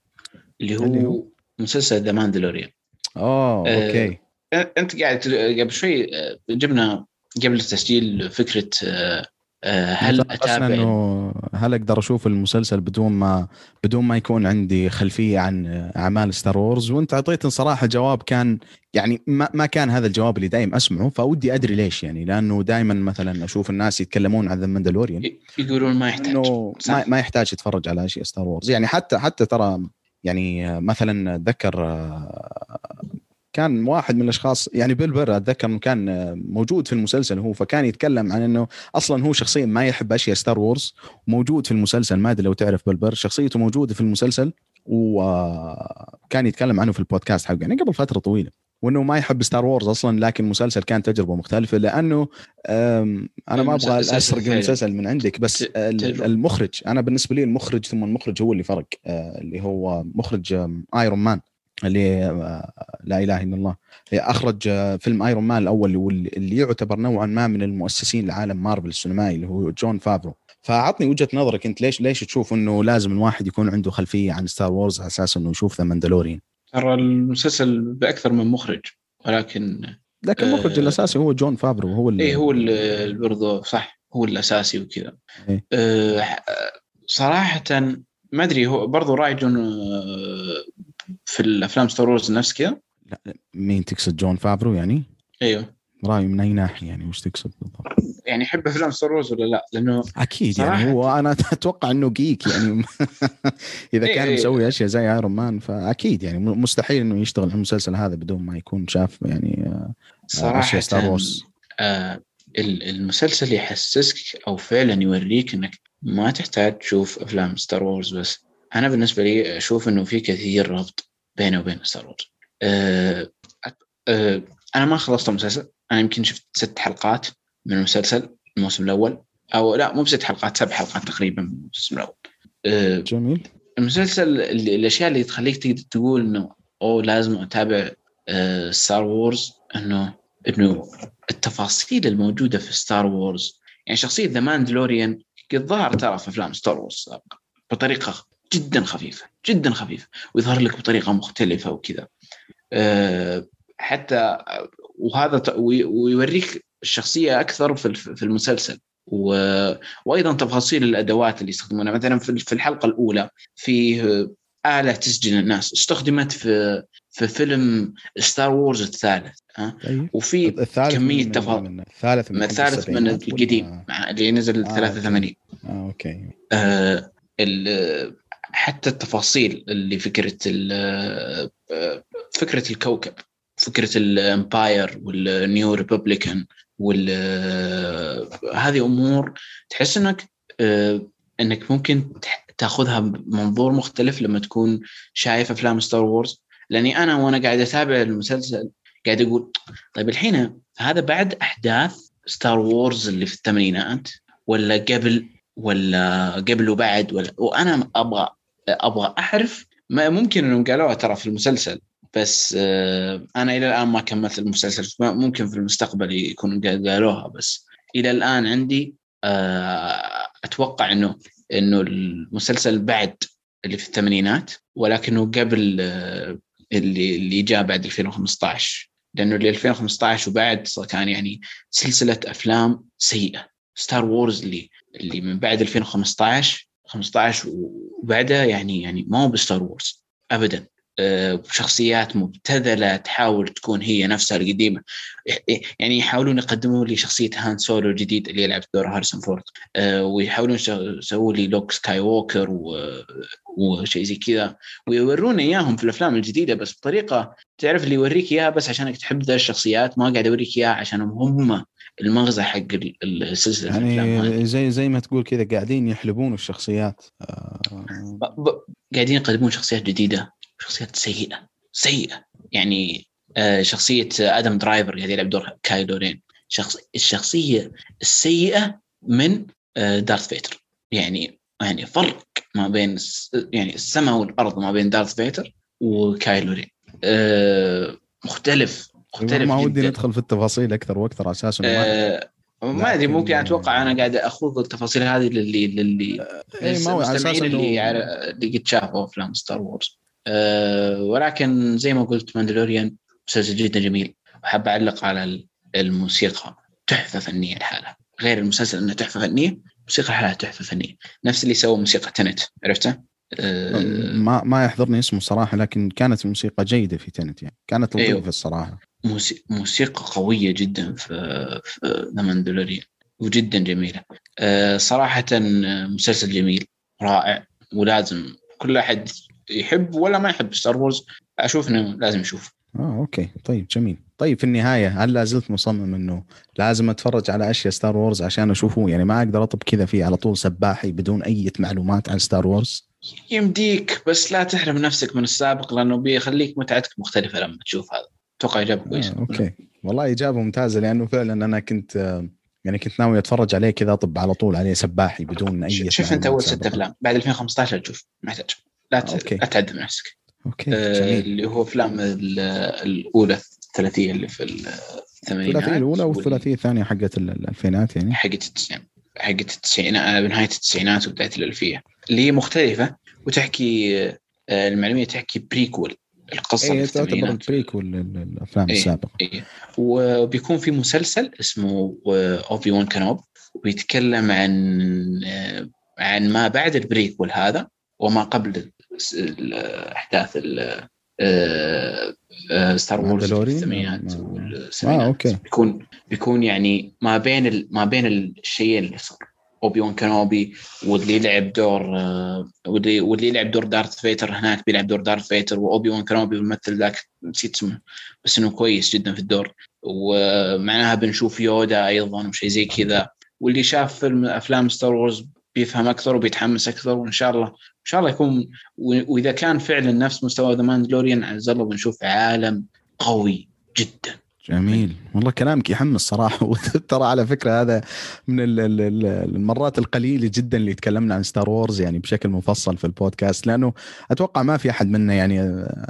اللي هو, اللي؟ مسلسل The Mandalorian اوه أوكي أنت قاعد قبل شوي آه، جبنا قبل التسجيل فكرة آه، هل أتابع إنه هل أقدر أشوف المسلسل بدون ما بدون ما يكون عندي خلفية عن أعمال Star Wars وأنت أعطيتني صراحة جواب كان يعني ما, ما كان هذا الجواب اللي دائما أسمعه فودي أدري ليش يعني لأنه دائما مثلا أشوف الناس يتكلمون عن The Mandalorian يقولون ما يحتاج. إنه ما, ما يحتاج يتفرج على أشياء Star Wars يعني حتى حتى ترى يعني مثلا أتذكر كان واحد من الأشخاص يعني بيل بير أتذكر كان موجود في المسلسل هو فكان يتكلم عن إنه أصلا هو شخصيا ما يحب أشياء Star Wars موجود في المسلسل ما أدري لو تعرف بيل بير شخصيته موجودة في المسلسل وكان يتكلم عنه في البودكاست حقه يعني قبل فترة طويلة وإنه ما يحب Star Wars أصلا لكن المسلسل كان تجربة مختلفة لأنه أنا ما أبغى أحرق المسلسل من عندك بس المخرج أنا بالنسبة لي المخرج ثم المخرج هو اللي فرق آه، اللي هو مخرج Iron Man اللي آه، لا إله إلا الله. أخرج آه، فيلم Iron Man الأول اللي يعتبر نوعا ما من المؤسسين لعالم مارفل السينمائي اللي هو جون فافرو. فأعطني وجهة نظرك أنت ليش ليش تشوف إنه لازم الواحد يكون عنده خلفية عن Star Wars على أساس إنه يشوف The Mandalorian؟ ترى المسلسل بأكثر من مخرج ولكن لكن المخرج آه الأساسي هو جون فافرو هو اللي اي هو اللي برضه صح هو الأساسي وكذا. إيه؟ آه صراحة ما أدري هو برضه رأي جون آه في الأفلام Star Wars نفس كذا لا مين تقصد جون فافرو يعني؟ أيوه. راي من أي ناحية يعني؟ وش تقصد بالضبط؟ يعني يحب أفلام Star Wars ولا لا؟ لأنه أكيد يعني هو أنا أتوقع إنه geek يعني. إذا إيه، كان إيه مسوي أشياء زي Iron Man فأكيد يعني مستحيل إنه يشتغل على المسلسل هذا بدون ما يكون شاف يعني صراحة أشياء ستار وورز آه المسلسل يحسسك أو فعلا يوريك إنك ما تحتاج تشوف أفلام Star Wars بس. أنا بالنسبة لي أشوف إنه في كثير ربط بينه وبين ستار وورز أه أه أنا ما خلصت المسلسل. أنا يمكن شفت ست حلقات من المسلسل الموسم الأول. أو لا مو بست حلقات سبع حلقات تقريبا من الموسم الأول. أه جميل. المسلسل الأشياء اللي تخليك تقدر تقول إنه أوه لازم أتابع ستار وورز إنه إنه التفاصيل الموجودة في ستار وورز يعني شخصية ذا ماندلوريان قد ظهر ترى في أفلام ستار وورز سابقا بطريقة جدا خفيفه جدا خفيفه ويظهر لك بطريقة مختلفة وكذا. أه حتى وهذا ويوريك الشخصية أكثر في المسلسل. و... وأيضا تفاصيل الأدوات اللي يستخدمونها. مثلا في الحلقة الأولى في آلة تسجن الناس. استخدمت في في فيلم ستار وورز الثالث ها؟ أيه. وفي كمية تفاصيل الثالث من الثالث من القديم مع اللي نزل آه 83 آه أوكي. آه حتى التفاصيل اللي فكرة فكرة الكوكب فكرة ال Empire وال New Republic وال هذه أمور تحس إنك إنك ممكن تاخذها بمنظور مختلف لما تكون شايف أفلام ستار وورز لأني أنا وأنا قاعد أتابع المسلسل قاعد أقول طيب الحين هذا بعد أحداث ستار وورز اللي في الثمانينات ولا قبل ولا قبل وبعد ولا وأنا أبغى أبغى أعرف ما ممكن إنهم قالوها ترى في المسلسل بس أنا إلى الآن ما كملت المسلسل ممكن في المستقبل يكون قالوها بس إلى الآن عندي أتوقع انه إنه المسلسل بعد اللي في الثمانينات ولكنه قبل اللي اللي جاء بعد 2015 لأنه اللي 2015 وبعد كان يعني سلسلة أفلام سيئة. ستار وورز اللي اللي من بعد 2015 15 وبعدها يعني يعني ما هو بستار وورز. ابدا. شخصيات مبتذلة تحاول تكون هي نفسها القديمة. يعني يحاولون يقدموا لي شخصية هان سولو الجديد اللي يلعب دور هاريسون فورد. ويحاولون يسووا لي لوك سكاي ووكر وشيء زي كذا. ويورونا إياهم في الأفلام الجديدة بس بطريقة تعرف اللي يوريك إياها بس عشانك تحب ذا الشخصيات؟ ما قاعد يوريك إياها عشانهم هم المغزى حق السلسلة يعني زي زي ما تقول كذا قاعدين يحلبون الشخصيات. قاعدين يقدمون شخصيات جديدة. شخصيات سيئة سيئة. يعني شخصية آدم درايفر قاعد يلعب دور كايلو رين. شخص الشخصية السيئة من دارث فيدر. يعني يعني فرق ما بين يعني السماء والأرض ما بين دارث فيدر وكايلو رين. مختلف مختلف ما ودي ندخل في التفاصيل أكثر وأكثر أساسا أه ما أدري ممكن أتوقع أنا قاعد أخوض التفاصيل هذه للي للي إيه ما هو المستمعين اللي اللي قد شافوا أفلام ستار وورز ولكن زي ما قلت ماندلوريان مسلسل جدا جميل. وحاب أعلق على الموسيقى تحفة فنية لحالها. غير المسلسل انه تحفة فنية موسيقى لحالها تحفة فنية. نفس اللي سوى موسيقى تنت عرفته؟ أه ما ما يحضرني اسمه صراحة لكن كانت الموسيقى جيدة في تنت يعني. كانت لطيفة أيوه. الصراحه موسيقى قوية جدا في ذا ماندلوريان وجدا جميلة. أه صراحة مسلسل جميل رائع ولازم كل أحد يحب ولا ما يحب ستار وورز أشوف إنه لازم يشوف. آه أوكي. طيب جميل. طيب في النهاية هل لا زلت مصمم إنه لازم أتفرج على أشياء ستار وورز عشان أشوفه؟ يعني ما أقدر أطب كذا فيه على طول سباحي بدون أي معلومات عن ستار وورز يمديك بس لا تحرم نفسك من السابق لأنه بيخليك متعتك مختلفة لما تشوف هذا. أتوقع إجابة كويسة. آه أوكي. والله إجابة ممتازة لأنه فعلا أنا كنت يعني كنت ناوي أتفرج عليه كذا أطب على طول عليه سباحي بدون أي شوف أنت أول ست أفلام. بعد 2015 تشوف محتاج لا ت... لا تعدم نفسك أوكي آه اللي هو أفلام الأولى الثلاثية اللي في الثمانينات الثلاثية الأولى والثلاثية الثانية حقت الألفينات يعني. حقت التسعين حقت التسعينات بنهايه التسعينات وبداية الألفية اللي هي مختلفة وتحكي المعلومية تحكي prequel القصة إيه تعتبر prequel الأفلام إيه السابقة. إيه. وبيكون في مسلسل اسمه اوبي وان كانوبي ويتكلم عن عن ما بعد ال prequel هذا وما قبل أحداث ستار وورز الثمانينات والسبعينات آه، أوكي. بيكون بيكون يعني ما بين ال... ما بين الشيئين اللي صار اوبي وان كانوبي واللي لعب دور آه، واللي واللي لعب دور دارث فيدر هناك بيلعب دور دارث فيدر واوبي وان كانوبي الممثل ذاك نسيت اسمه بس إنه كويس جدا في الدور. ومعناها بنشوف يودا أيضا وشيء زي كذا. واللي شاف فيلم أفلام ستار وورز بيفهم أكثر وبيتحمس أكثر وإن شاء الله شاء الله يكون وإذا كان فعلا نفس مستوى ذا ماندلوريان عز الله بنشوف عالم قوي جدا. جميل. والله كلامك يحمس صراحة. وترى على فكرة هذا من المرات القليلة جدا اللي تكلمنا عن ستار وورز يعني بشكل مفصل في البودكاست. لأنه أتوقع ما في أحد منا يعني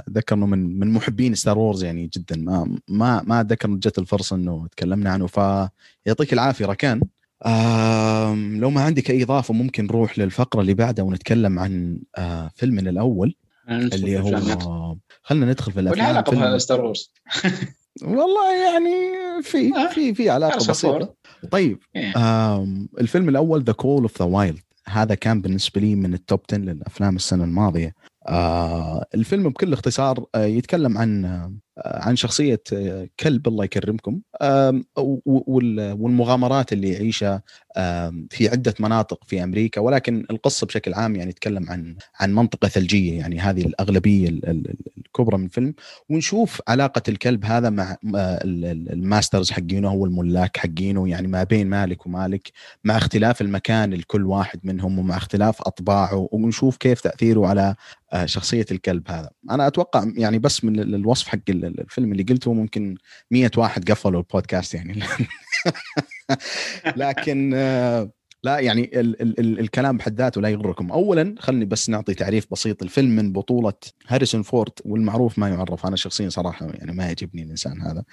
اتذكر إنه من من محبين ستار وورز يعني جدا. ما ما ما أتذكر جت الفرصة إنه تكلمنا عنه. فيعطيك العافية ركان. لو ما عندك أي إضافة ممكن نروح للفقرة اللي بعدها ونتكلم عن آه، فيلمنا الأول اللي هو خلينا ندخل في الأفلام علاقة ستار وورز والله يعني في آه. في في علاقة بسيطة. طيب إيه. الفيلم الأول The Call of the Wild هذا كان بالنسبة لي من ال top 10 للأفلام السنة الماضية. آه الفيلم بكل اختصار آه يتكلم عن عن شخصية آه كلب الله يكرمكم. آه والمغامرات اللي يعيشها في عدة مناطق في أمريكا ولكن القصة بشكل عام يعني تتكلم عن عن منطقة ثلجية يعني هذه الأغلبية الكبرى من الفيلم. ونشوف علاقة الكلب هذا مع ال masters حقينه هو الملاك حقينه يعني ما بين مالك ومالك مع اختلاف المكان لكل واحد منهم ومع اختلاف أطباعه ونشوف كيف تأثيره على آه، شخصية الكلب هذا. أنا أتوقع يعني بس من الوصف حق الفيلم اللي قلته ممكن مية واحد قفلوا البودكاست يعني. لكن آه، لا يعني ال ال ال الكلام بحد ذاته لا يغركم. اولا خلني بس نعطي تعريف بسيط. الفيلم من بطولة هاريسون فورد والمعروف ما يعرف. أنا شخصيا صراحة يعني ما يعجبني الإنسان هذا.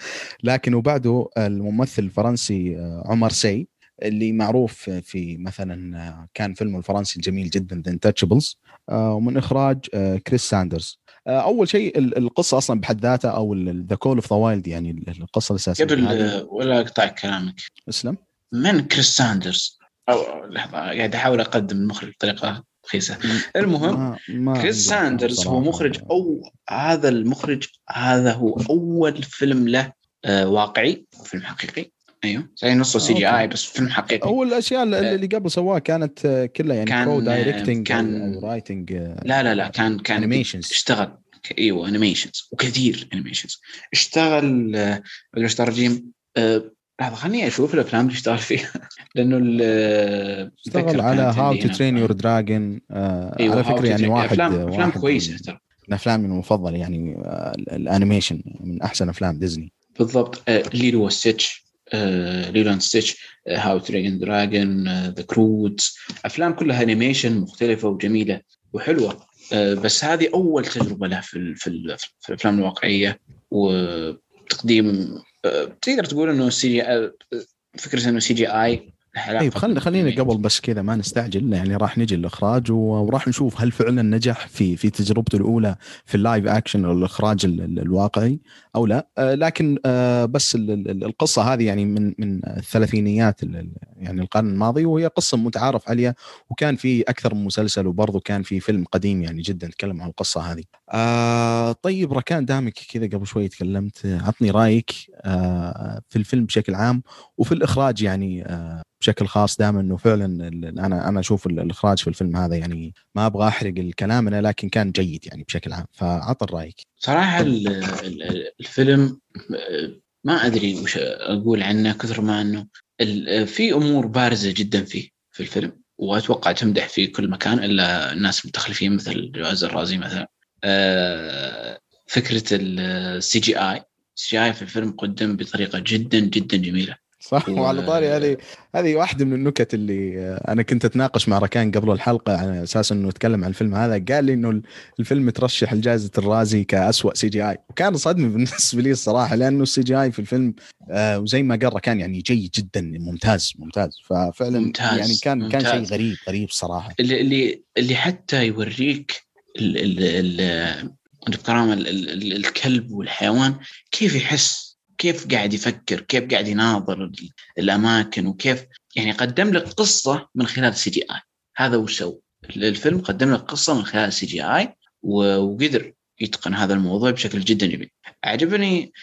لكن وبعده الممثل الفرنسي آه، عمر سي اللي معروف في مثلا كان فيلمه الفرنسي الجميل جدا The Intouchables ومن إخراج آه، كريس ساندرز. آه، أول شيء القصة أصلا بحد ذاتها أو The Call of the Wild يعني القصة الأساسية قبل ولا أقطع كلامك. اسلم. من كريس ساندرز؟ أو لحظة قاعد أحاول أقدم المخرج بطريقة رخيصة. المهم ما ما كريس ساندرز هو مخرج أو هذا المخرج هذا هو أول فيلم له آه، واقعي فيلم حقيقي. أيوه. زي نصه CGI بس فيلم حقيقي. هو الأشياء اللي قبل سواها كانت آه، كلها يعني كان co-directing كان writing لا لا لا كان كان animations اشتغل أيوه animations وكثير animations اشتغل آه، رجيم آه، لحظه خليني أشوف الأفلام اللي اشتغل فيها. لأنه اشتغل على How to Train Your Dragon على فكرة يعني واحد أفلام أفلام كويسة ترى. من أفلامي المفضلة يعني ال animation من أحسن أفلام ديزني. بالضبط. ليلو وستيتش Lilo and Stitch How to Train Your Dragon The Croods أفلام كلها animation مختلفة وجميلة وحلوة. uh, بس هذه أول تجربة له في في, في الأفلام الواقعية وتقديم uh, تقدر تقول إنه سي uh, فكرة إنه سي جي آي طيب خلينا خلينا قبل بس كذا ما نستعجل يعني راح نجي الإخراج وراح نشوف هل فعلا نجح في في تجربته الأولى في ال live action أو الإخراج الواقعي أو لا. آه لكن آه بس القصة هذه يعني من من الثلاثينيات يعني القرن الماضي وهي قصة متعارف عليها وكان في أكثر من مسلسل وبرضه كان في فيلم قديم يعني جدا تكلم عن القصة هذه. آه طيب ركان دامك كذا قبل شوي تكلمت عطني رأيك. في الفيلم بشكل عام وفي الإخراج يعني آه بشكل خاص دائما إنه فعلا أنا أنا أشوف الإخراج في الفيلم هذا يعني ما أبغى أحرق الكلام أنا لكن كان جيد يعني بشكل عام. فعطى رأيك. صراحة الفيلم ما أدري وش أقول عنه كثر ما إنه في أمور بارزة جدا فيه في الفيلم وأتوقع تمدح في كل مكان إلا الناس المتخلفين مثل جوائز الرازي مثلا. آه، فكرة السي جي آي السي جي اي في الفيلم قدم بطريقة جدا جدا جميلة. صح و... وعلى طاري هذه هذه واحدة من النكت اللي أنا كنت أتناقش مع ركان قبل الحلقة على أساس إنه نتكلم عن الفيلم هذا قال لي إنه الفيلم ترشح لجائزة الرازي كاسوء CGI. وكان صدمة بالنسبة لي الصراحة لأنه ال CGI في الفيلم آه وزي ما قال ركان يعني جيد جدا ممتاز ممتاز. ففعلا ممتاز يعني كان ممتاز. كان شيء غريب غريب صراحة. اللي اللي اللي حتى يوريك ال ال ال الكلب والحيوان كيف يحس؟ كيف قاعد يفكر؟ كيف قاعد يناظر الأماكن؟ وكيف؟ يعني قدم لك قصة من خلال ال CGI. هذا وش سوى الفيلم قدم لك قصة من خلال ال CGI وقدر يتقن هذا الموضوع بشكل جدا جميل. عجبني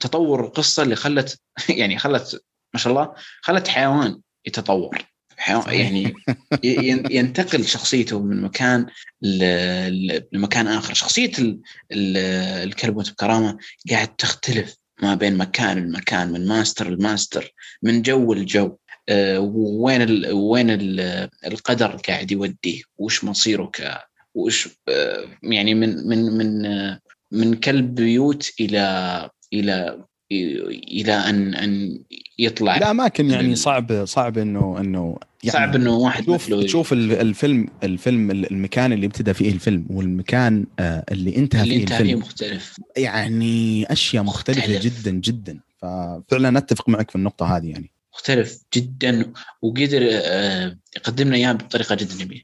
تطور القصة اللي خلت يعني خلت ما شاء الله خلت حيوان يتطور. يعني ينتقل شخصيته من مكان لمكان آخر. شخصية الكلب بكرامة قاعد تختلف ما بين مكان لمكان من master ل master من جو لجو. آه، وين ال وين ال القدر قاعد يوديه؟ وش مصيره ك وش آه، يعني من من من آه، من كلب بيوت إلى إلى إلى ان أن يطلع لا اماكن يعني صعب صعب انه إنه يعني صعب إنه واحد تشوف تشوف الفيلم الفيلم المكان اللي ابتدى فيه الفيلم والمكان اللي انتهى اللي فيه انتهى الفيلم. فيه مختلف. يعني أشياء مختلفة مختلف. جدا جدا. ففعلا أتفق معك في النقطة هذه يعني. مختلف جدا وقدر يقدم لنا اياه بطريقة جدا جميلة.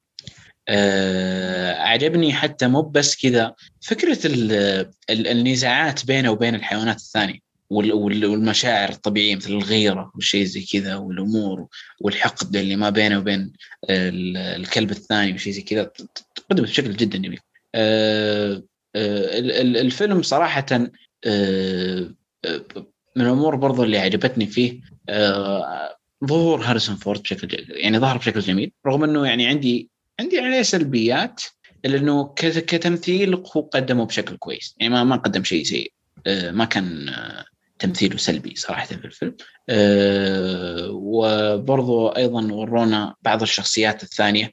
آه عجبني حتى مو بس كذا. فكرة النزاعات بينه وبين الحيوانات الثانية. والمشاعر الطبيعية مثل الغيرة والشيء زي كذا والأمور والحقد اللي ما بينه وبين الكلب الثاني وشيء زي كذا تقدم بشكل جدا جميل. آه آه الفيلم صراحة آه من الأمور برضو اللي عجبتني فيه ظهور هاريسون فورد بشكل يعني ظهر بشكل جميل رغم إنه يعني عندي عندي عليه سلبيات إلا إنه كتمثيل هو قدمه بشكل كويس يعني ما ما قدم شيء سيء ما كان تمثيله سلبي صراحة في الفيلم. أه وبرضو أيضا ورونا بعض الشخصيات الثانية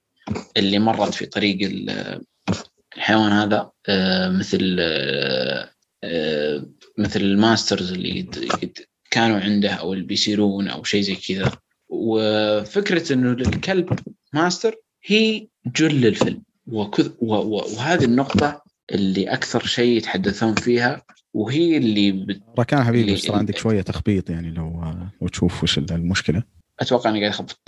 اللي مرت في طريق الحيوان هذا أه مثل أه مثل ال masters اللي كانوا عنده أو اللي بيصيرون أو شيء زي كذا. وفكرة إنه الكلب ماستر هي جل الفيلم. وهذه النقطة اللي أكثر شيء يتحدثون فيها وهي اللي بت... ركان حبيبي صار عندك شوية تخبيط يعني لو لو تشوف وش المشكلة. أتوقع إني قاعد أخبط.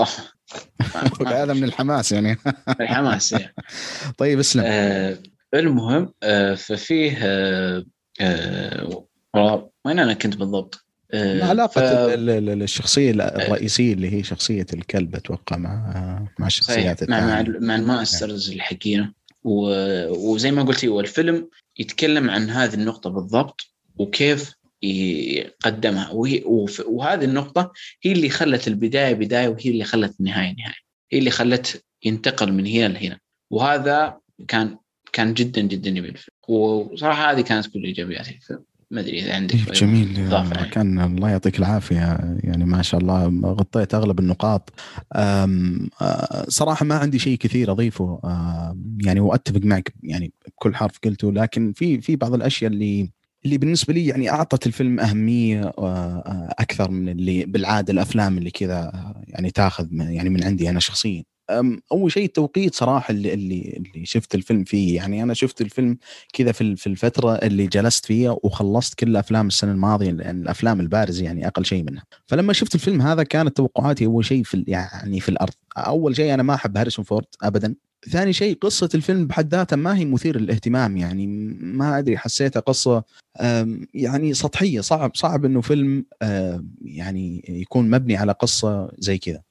هذا من الحماس يعني. الحماس يعني. طيب اسلم. آه المهم آه ففيه آه آه وين أنا كنت بالضبط؟ آه علاقة ف... الشخصية الرئيسية اللي هي شخصية الكلب أتوقع مع مع الشخصيات مع مع, مع الماسترز الحقيقة وزي ما قلت هو الفيلم يتكلم عن هذه النقطة بالضبط وكيف يقدمها. وهذه النقطة هي اللي خلت البداية بداية وهي اللي خلت النهاية نهاية. هي اللي خلت ينتقل من هنا لهنا. وهذا كان كان جدا جدا جميل وصراحة هذه كانت كل إيجابيات الفيلم. ما أدري إذا عندك جميل. كان الله يعطيك العافية. يعني ما شاء الله غطيت أغلب النقاط. صراحة ما عندي شيء كثير أضيفه. يعني وأتفق معك يعني بكل حرف قلته لكن في في بعض الأشياء اللي اللي بالنسبة لي يعني أعطت الفيلم أهمية أكثر من اللي بالعادة الأفلام اللي كذا يعني تاخذ يعني من عندي أنا شخصيا. أول شيء التوقيت صراحة اللي اللي اللي شفت الفيلم فيه. يعني أنا شفت الفيلم كذا في في الفترة اللي جلست فيها وخلصت كل أفلام السنة الماضية لأن الأفلام البارزة يعني أقل شيء منها. فلما شفت الفيلم هذا كانت توقعاتي أول شيء في يعني في الأرض. أول شيء أنا ما أحب هاريسون فورد ابدا. ثاني شيء قصة الفيلم بحد ذاتها ما هي مثير للاهتمام. يعني ما أدري حسيتها قصة يعني سطحية. صعب صعب إنه فيلم يعني يكون مبني على قصة زي كذا.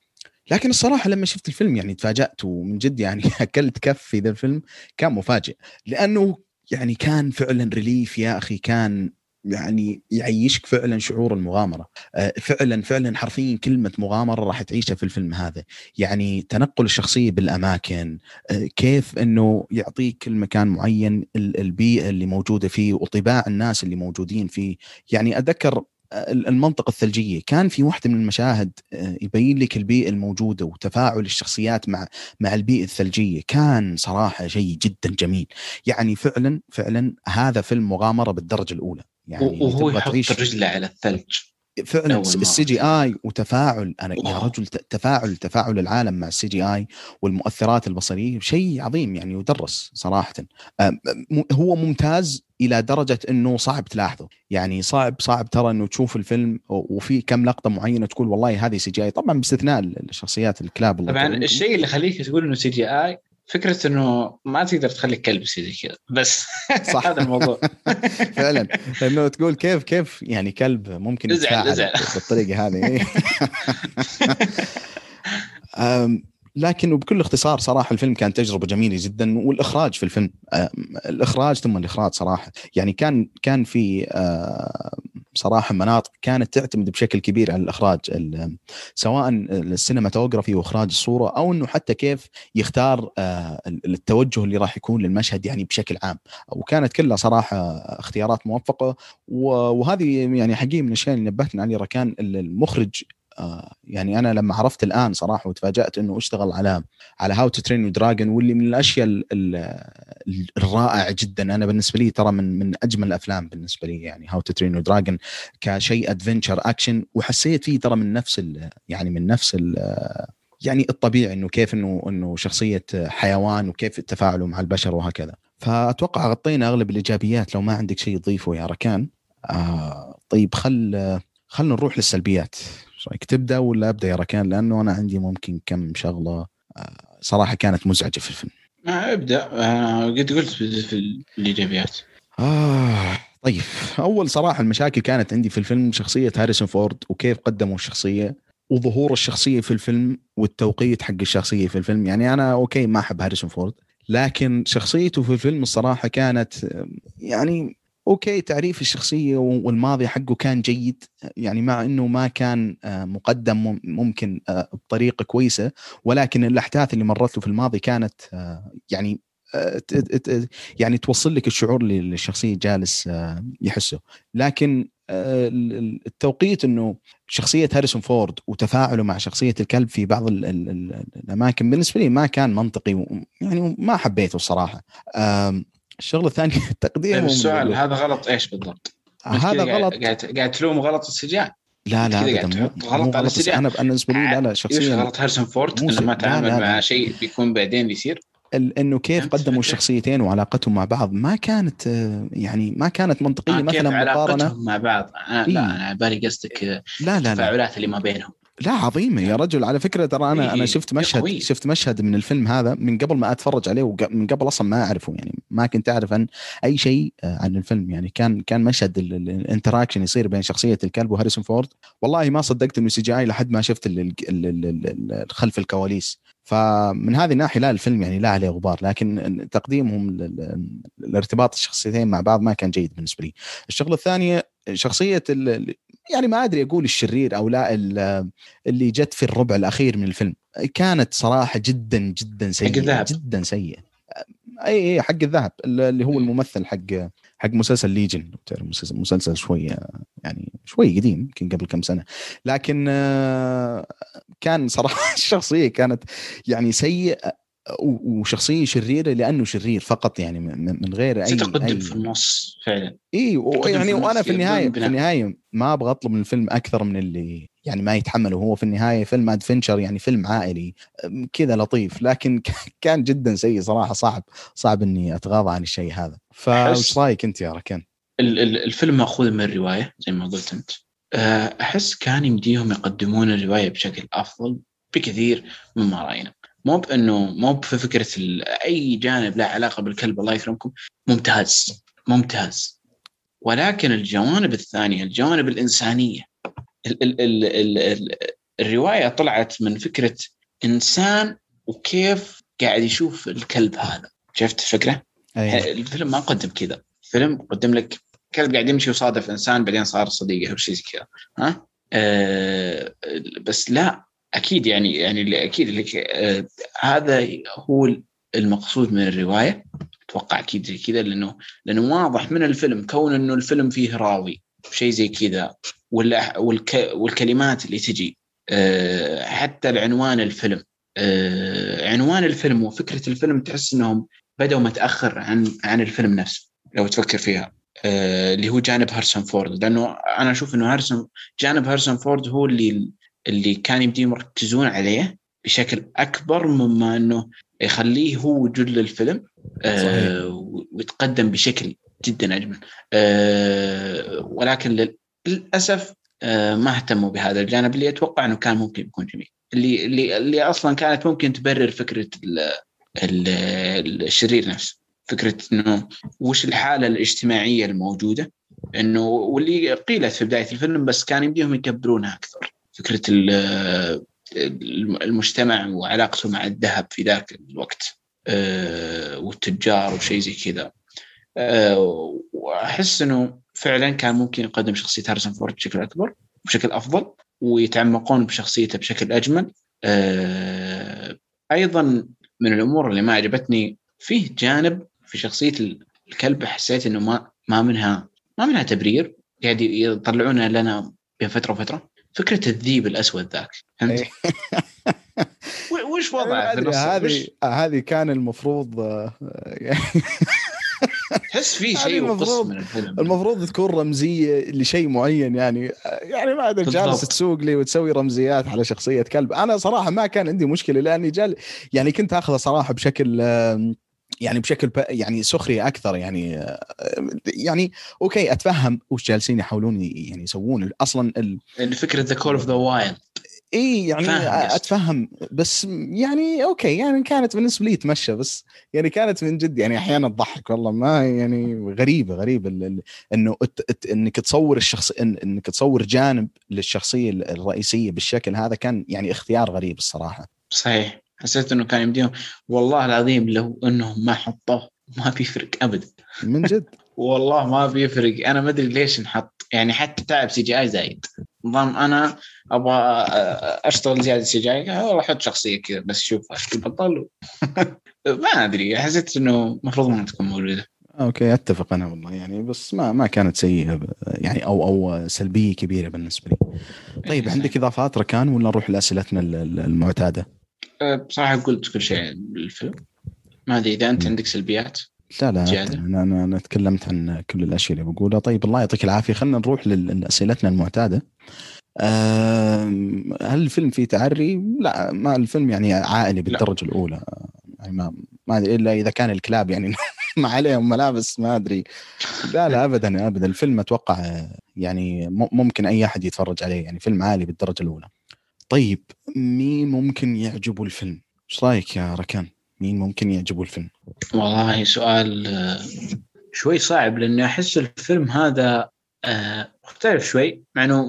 لكن الصراحة لما شفت الفيلم يعني تفاجأت ومن جد يعني أكلت كف في ذا الفيلم كان مفاجئ. لأنه يعني كان فعلا relive يا أخي كان يعني يعيشك فعلا شعور المغامرة. آه، فعلا فعلا حرفيا كلمة مغامرة راح تعيشها في الفيلم هذا. يعني تنقل الشخصية بالأماكن آه، كيف إنه يعطيك المكان معين البيئة اللي موجودة فيه وطباع الناس اللي موجودين فيه. يعني أتذكر المنطقة الثلجية. كان في واحدة من المشاهد آه، يبين لك البيئة الموجودة وتفاعل الشخصيات مع مع البيئة الثلجية. كان صراحة شيء جدا جميل. يعني فعلا فعلا هذا فيلم مغامرة بالدرجة الأولى. يعني وهو يحط رجله على الثلج. فعلا ال CGI وتفاعل أنا يا رجل تفاعل تفاعل العالم مع ال CGI والمؤثرات البصرية شيء عظيم يعني يدرس صراحة. هو ممتاز إلى درجة إنه صعب تلاحظه. يعني صعب صعب ترى إنه تشوف الفيلم وفي كم لقطة معينة تقول والله هذه CGI. طبعا باستثناء الشخصيات الكلاب طبعا الشيء اللي يخليك تقول إنه CGI فكرة إنه ما تقدر تخلي كلب يصير زي كذا. بس صح. هذا الموضوع. فعلا. لأنه تقول كيف كيف يعني كلب ممكن يتفاعل بالطريقة هذه. لكن وبكل اختصار صراحة الفيلم كان تجربة جميلة جدا والإخراج في الفيلم الإخراج ثم الإخراج صراحة يعني كان كان في بصراحة مناطق كانت تعتمد بشكل كبير على الإخراج سواء السينماتوجرافي وإخراج الصورة أو إنه حتى كيف يختار آه، التوجه اللي راح يكون للمشهد يعني بشكل عام. وكانت كلها صراحة اختيارات موفقة. وهذه يعني حقيقه من الأشياء اللي نبهتنا عليه ركان المخرج يعني أنا لما عرفت الآن صراحة وتفاجأت إنه اشتغل على على How to Train Your Dragon واللي من الأشياء الرائعة جدا أنا بالنسبة لي ترى من من أجمل الأفلام بالنسبة لي يعني How to Train Your Dragon كشيء adventure action وحسيت فيه ترى من نفس يعني من نفس يعني الطبيعي إنه كيف إنه إنه شخصية حيوان وكيف تفاعله مع البشر وهكذا. فأتوقع غطينا أغلب الإيجابيات لو ما عندك شيء تضيفه يا ركان. آه طيب خل خلنا نروح للسلبيات. إيش رايك تبدأ ولا أبدأ يا ركان؟ لأنه أنا عندي ممكن كم شغلة آه، صراحة كانت مزعجة في الفيلم. آه ابدأ. آه قد قلت في الايجابيات آه طيب. أول صراحة المشاكل كانت عندي في الفيلم شخصية هاريسون فورد وكيف قدموا الشخصية وظهور الشخصية في الفيلم والتوقيت حق الشخصية في الفيلم. يعني أنا okay ما أحب هاريسون فورد لكن شخصيته في الفيلم الصراحة كانت يعني okay تعريف الشخصية والماضي حقه كان جيد يعني مع إنه ما كان آه، مقدم ممكن آه، بطريقة كويسة ولكن الأحداث اللي مرت له في الماضي كانت آه، يعني يعني توصل لك الشعور اللي الشخصية جالس يحسه. لكن التوقيت إنه شخصية هاريسون فورد وتفاعله مع شخصية الكلب في بعض الأماكن بالنسبة لي ما كان منطقي يعني ما حبيته الصراحة. الشغلة الثانية التقديم طيب السؤال هذا غلط إيش بالضبط؟ هذا غلط. قاعد قاعد تلوم غلط السجان. لا لا ابدا غلط على السجان. أنا بالنسبة لي لا لا شخصيا. غلط هارسون فورد؟ إنه ما تعامل مع شيء بيكون بعدين بيصير؟ إنه كيف قدموا الشخصيتين وعلاقتهم مع بعض؟ ما كانت يعني ما كانت منطقية آه مثلا مقارنة. مع بعض؟ أنا لا أنا بالي قصدك لا لا. التفاعلات اللي ما بينهم. لا عظيمة. يا رجل على فكرة ترى أنا أنا شفت مشهد شفت مشهد من الفيلم هذا من قبل ما أتفرج عليه ومن قبل أصلا ما أعرفه يعني ما كنت أعرف عن أي شيء آه، عن الفيلم. يعني كان كان مشهد ال interaction يصير بين شخصية الكلب وهاريسون فورد. والله ما صدقت إنه CGI لحد ما شفت خلف الكواليس. فمن هذه الناحية لا الفيلم يعني لا عليه غبار. لكن تقديمهم الارتباط الشخصيتين مع بعض ما كان جيد بالنسبة لي. الشغلة الثانية شخصية يعني ما أدري أقول الشرير أو لا اللي جت في الربع الأخير من الفيلم. كانت صراحة جدا جدا سيئة جدا سيئة. أي أي حق الذهب. اللي هو الممثل حق حق مسلسل ليجن. مسلسل, مسلسل شوي يعني شوي قديم يمكن قبل كم سنة. لكن كان صراحة الشخصية كانت يعني سيئة. وشخصية شريرة لأنه شرير فقط يعني من غير اي تقدم أي... في النص فعلا. إي يعني وأنا في النهايه في النهاية ما أبغى أطلب من الفيلم أكثر من اللي يعني ما يتحمله. هو في النهاية فيلم adventure يعني فيلم عائلي كذا لطيف. لكن كان جدا سيء صراحة. صعب صعب إني أتغاضى عن الشيء هذا. فايش رأيك أنت يا ركان؟ الفيلم مأخوذ من الرواية زي ما قلت أنت. أه، أحس كان يمديهم يقدمون الرواية بشكل أفضل بكثير مما رأينا. مو بانه مو في فكرة أي جانب له علاقة بالكلب الله يكرمكم ممتاز ممتاز. ولكن الجوانب الثانية الجوانب الإنسانية. ال ال ال ال ال الرواية طلعت من فكرة إنسان وكيف قاعد يشوف الكلب هذا. شفت الفكرة؟ أيه. الفيلم ما قدم كذا. الفيلم قدم لك كلب قاعد يمشي وصادف إنسان بعدين صار صديقه أو شيء زي كذا. ها؟ أه بس لا. أكيد يعني يعني أكيد اللي آه هذا هو المقصود من الرواية. أتوقع أكيد زي كذا لأنه لأنه واضح من الفيلم كون إنه الفيلم فيه راوي شيء زي كذا والك والكلمات اللي تجي آه حتى العنوان الفيلم آه عنوان الفيلم وفكرة الفيلم تحس إنهم بدأوا متأخر عن عن الفيلم نفسه لو تفكر فيها. آه اللي هو جانب هارسون فورد لأنه أنا أشوف إنه هارسون جانب هارسون فورد هو اللي اللي كان يمديهم يركزون عليه بشكل أكبر مما أنه يخليه هو جل الفيلم آه ويتقدم بشكل جدا أجمل. آه ولكن للأسف آه ما اهتموا بهذا. الجانب اللي أتوقع أنه كان ممكن يكون جميل. اللي اللي اللي أصلا كانت ممكن تبرر فكرة ال ال الشرير نفسه. فكرة إنه وش الحالة الاجتماعية الموجودة؟ إنه واللي قيلت في بداية الفيلم بس كان يمديهم يكبرونها أكثر. فكرة المجتمع وعلاقته مع الذهب في ذاك الوقت آه، والتجار وشيء زي كذا. آه، وأحس إنه فعلا كان ممكن يقدم شخصية هاريسون فورد بشكل أكبر بشكل أفضل ويتعمقون بشخصيته بشكل أجمل. آه، أيضا من الأمور اللي ما عجبتني فيه جانب في شخصية الكلب حسيت إنه ما ما منها ما منها تبرير. قاعد يطلعونها لنا بين فتره وفترة. فكرة الذيب الأسود ذاك فهمت؟ إيه. وش وضعه في النص؟ هذه هذه كان المفروض آه، تحس في شيء المفروض- من الفيلم المفروض تكون رمزية لشيء معين يعني يعني ما أدري جالس. تسوق لي وتسوي رمزيات على شخصية كلب أنا صراحة ما كان عندي مشكلة لأني جال يعني كنت آخذه صراحة بشكل يعني بشكل يعني سخري أكثر يعني يعني أوكي أتفهم وش جالسين يحاولون يعني يسوون. أصلا ال... يعني فكرة The Call of the Wild إي يعني. أتفهم بس يعني okay يعني كانت بالنسبة لي تمشى بس يعني كانت من جد يعني أحيانا تضحك والله ما يعني غريبة غريبة إنه إنك تصور الشخص إنك تصور جانب للشخصية الرئيسية بالشكل هذا كان يعني اختيار غريب الصراحة. صحيح. حسيت إنه كان يمديهم. والله العظيم لو إنهم ما حطوه ما بيفرق ابدا. من جد؟ والله ما بيفرق. أنا ما أدري ليش نحط يعني حتى تعب CGI زايد. نظام أنا أبغى أشتغل زيادة CGI والله أحط شخصية كذا بس شوف البطل ما أدري. حسيت إنه المفروض ما تكون موجوده okay أتفق أنا والله. يعني بس ما ما كانت سيئة. يعني أو أو سلبية كبيرة بالنسبة لي. طيب عندك إضافات ركان ولا نروح لأسئلتنا ال- ال- المعتادة؟ بصراحة قلت كل شيء بالفيلم. ما أدري إذا أنت. عندك سلبيات لا لا؟ أنا أنا أنا تكلمت عن كل الأشياء اللي بقولها. طيب الله يعطيك العافية. خلينا نروح لأسئلتنا المعتادة. هل الفيلم فيه تعري؟ لا ما الفيلم يعني عائلي بالدرجة الأولى. يعني ما ما أدري إلا إذا كان الكلاب يعني ما عليهم ملابس ما أدري. لا لا ابدا ابدا. الفيلم أتوقع يعني ممكن أي أحد يتفرج عليه. يعني فيلم عالي بالدرجة الأولى. طيب مين ممكن يعجبه الفيلم؟ إيش رأيك يا ركان؟ مين ممكن يعجبه الفيلم؟ والله سؤال آه، شوي صعب لأني أحس الفيلم هذا آه، مختلف شوي مع إنه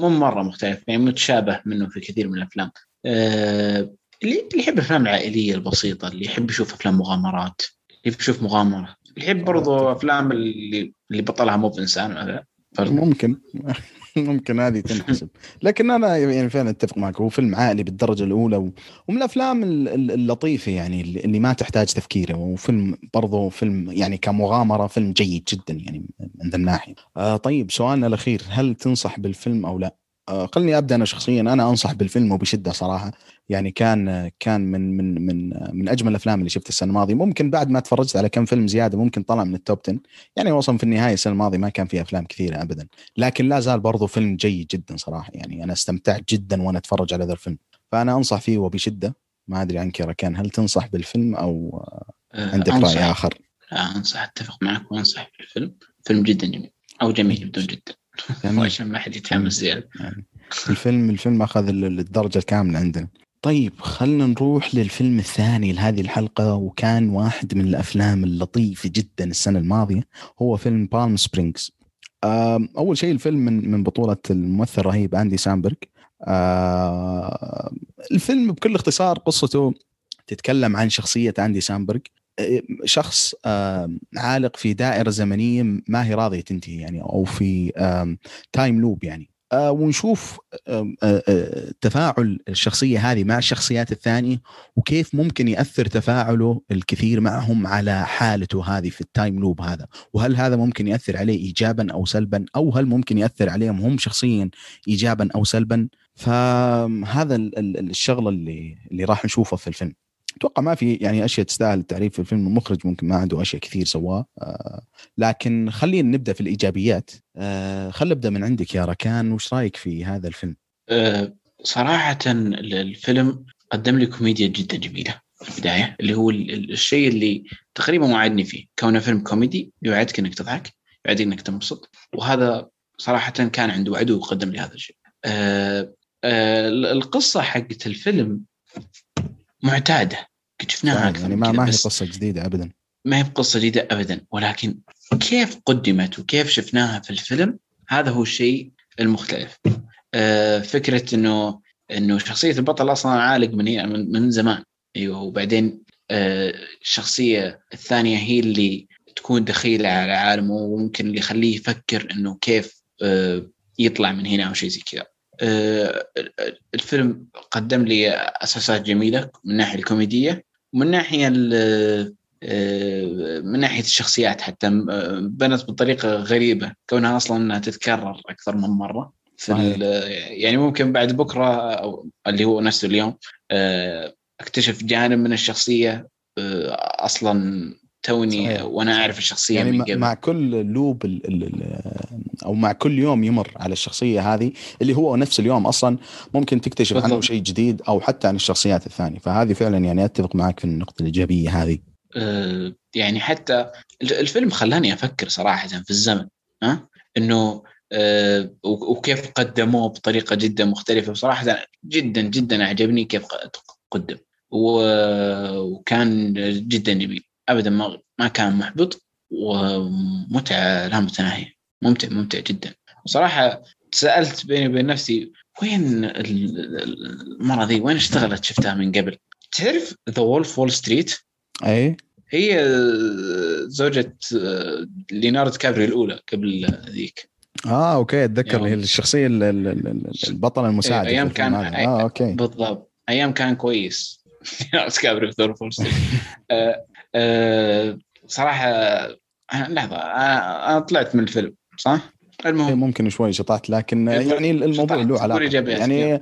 مو مرة مختلف يعني متشابه منه في كثير من الأفلام آه، اللي يحب الأفلام العائلية البسيطة اللي يحب يشوف أفلام مغامرات اللي يحب يشوف مغامرة اللي يحب برضو أفلام اللي اللي بطلها مو بإنسان مثلا. ممكن ممكن هذه تنحسب لكن أنا يعني فعلا أتفق معك هو فيلم عائلي بالدرجة الأولى. ومن الأفلام ال- ال- اللطيفة يعني اللي ما تحتاج تفكير وفيلم برضه فيلم يعني كمغامرة فيلم جيد جدا يعني من ذا الناحية. آه طيب سؤالنا الأخير هل تنصح بالفيلم أو لا؟ آه خلني أبدأ أنا شخصيا. أنا أنصح بالفيلم وبشدة صراحة. يعني كان كان من من من من أجمل الأفلام اللي شفتها السنة الماضية. ممكن بعد ما تفرجت على كم فيلم زيادة ممكن طلع من ال top 10 يعني وصل في النهاية السنة الماضية ما كان فيه أفلام كثيرة ابدا. لكن لا زال برضو فيلم جيد جدا صراحة. يعني أنا استمتعت جدا وأنا أتفرج على هذا الفيلم. فأنا أنصح فيه وبشدة. ما أدري عنك يا ركان هل تنصح بالفيلم أو آه، عندك. رأي آخر؟ لا أنصح أتفق معك وأنصح بالفيلم. فيلم جدا جميل. أو جميل بدون جدا. عشان ما حد يتحمس زيادة. يعني الفيلم الفيلم أخذ ال- الدرجة الكاملة عندنا. طيب خلينا نروح للفيلم الثاني لهذه الحلقة وكان واحد من الأفلام اللطيفه جدا السنة الماضية هو فيلم Palm Springs أول شيء الفيلم من من بطولة الممثل الرهيب أندي سامبرغ. الفيلم بكل اختصار قصته تتكلم عن شخصية أندي سامبرغ. شخص عالق في دائرة زمنية ما هي راضية تنتهي يعني أو في time loop يعني. آه، ونشوف آه، آه، تفاعل الشخصية هذه مع الشخصيات الثانية وكيف ممكن يأثر تفاعله الكثير معهم على حالته هذه في ال time loop هذا. وهل هذا ممكن يأثر عليه ايجابا أو سلبا؟ أو هل ممكن يأثر عليهم هم شخصيا ايجابا أو سلبا؟ فهذا ال- ال- الشغلة اللي اللي راح نشوفه في الفيلم. أتوقع ما في يعني أشياء تستاهل التعريف في الفيلم المخرج ممكن ما عنده أشياء كثير سواه. آه لكن خلينا نبدأ في الإيجابيات. آه خل نبدا من عندك يا ركان وش رأيك في هذا الفيلم؟ أه، صراحة ال- الفيلم قدم لي كوميديا جدا جميلة في البداية اللي هو ال- ال- الشيء اللي تقريبا وعدني فيه. كونه فيلم كوميدي يوعدك إنك تضحك يوعدك إنك تنبسط وهذا صراحة كان عنده وعد وقدم لي هذا الشيء. أه أه ال- القصة حقت الفيلم معتادة. قد شفناها أكثر يعني ما ما هي قصة جديدة ابدا. ما هي بقصة جديدة أبدا. ولكن كيف قدمت وكيف شفناها في الفيلم هذا هو الشيء المختلف. آه، فكرة أنه أنه شخصية البطل أصلا عالق من من, زمان. أيوه وبعدين آه، الشخصية الثانية هي اللي تكون دخيلة على عالمه وممكن اللي يخليه يفكر إنه كيف آه، يطلع من هنا أو شيء زي كذا. الفيلم قدم لي أساسات جميلة من الناحية الكوميدية. ومن ناحية من ناحية الشخصيات حتى بنت بطريقة غريبة كونها أصلا إنها تتكرر أكثر من مرة. في يعني ممكن بعد بكرة أو اللي هو نفسه اليوم أكتشف جانب من الشخصية أصلا توني صحيح. وأنا أعرف الشخصية يعني من قبل. مع كل لوب ال ال أو مع كل يوم يمر على الشخصية هذه اللي هو نفس اليوم أصلا ممكن تكتشف بالضبط. عنه شيء جديد أو حتى عن الشخصيات الثانية فهذه فعلا يعني أتفق معك في النقطة الإيجابية هذه أه يعني حتى الفيلم خلاني أفكر صراحة في الزمن ها إنه أه وكيف قدموه بطريقة جدا مختلفة بصراحه جدا جدا أعجبني كيف قدم وكان جدا جميل ابدا ما ما كان محبط ومتعة لا متناهية. ممتع ممتع جدا. وصراحه سألت بيني وبين نفسي وين المرة ذي؟ وين اشتغلت؟ شفتها من قبل. تعرف The Wolf of Wall Street أي. هي زوجة ليوناردو دي كابريو الأولى قبل ذيك. آه okay أتذكر. يعني الشخصية البطلة المساعدة أيام كان آه okay. بالضبط. أيام كان كويس. ليوناردو دي كابريو في وول ستريت أه صراحة لحظة أنا طلعت من الفيلم صح؟ المهم. إيه، ممكن شوي شطحت لكن يعني الموضوع له علاقة. يعني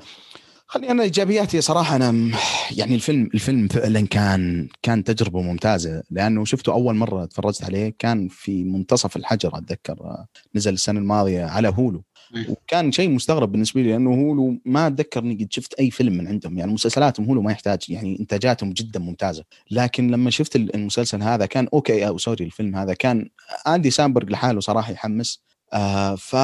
خليني أنا إيجابياتي صراحة أنا يعني الفيلم الفيلم فعلا كان كان تجربة ممتازة لأنه شفته أول مرة تفرجت عليه كان في منتصف الحجر أتذكر نزل السنة الماضية على هولو. وكان شيء مستغرب بالنسبة لي لأنه هولو ما اتذكر اني قد شفت أي فيلم من عندهم. يعني مسلسلاتهم هولو ما يحتاج يعني إنتاجاتهم جدا ممتازة. لكن لما شفت المسلسل هذا كان okay أو sorry الفيلم هذا كان آندي سامبرغ لحاله صراحة يحمس. آه ف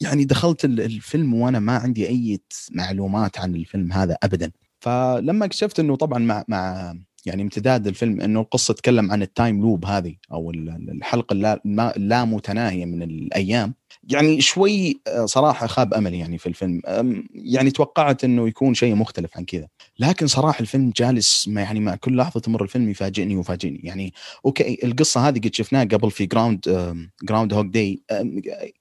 يعني دخلت الفيلم وأنا ما عندي أي معلومات عن الفيلم هذا ابدا. فلما اكتشفت إنه طبعا مع مع يعني امتداد الفيلم إنه القصة تتكلم عن ال time loop هذه أو الحلقة اللا متناهية من الأيام. يعني شوي آه، صراحة خاب املي يعني في الفيلم. يعني توقعت إنه يكون شيء مختلف عن كذا. لكن صراحة الفيلم جالس ما يعني مع كل لحظة تمر الفيلم يفاجئني ويفاجئني. يعني okay القصة هذه قد شفناها قبل في Ground Groundhog Day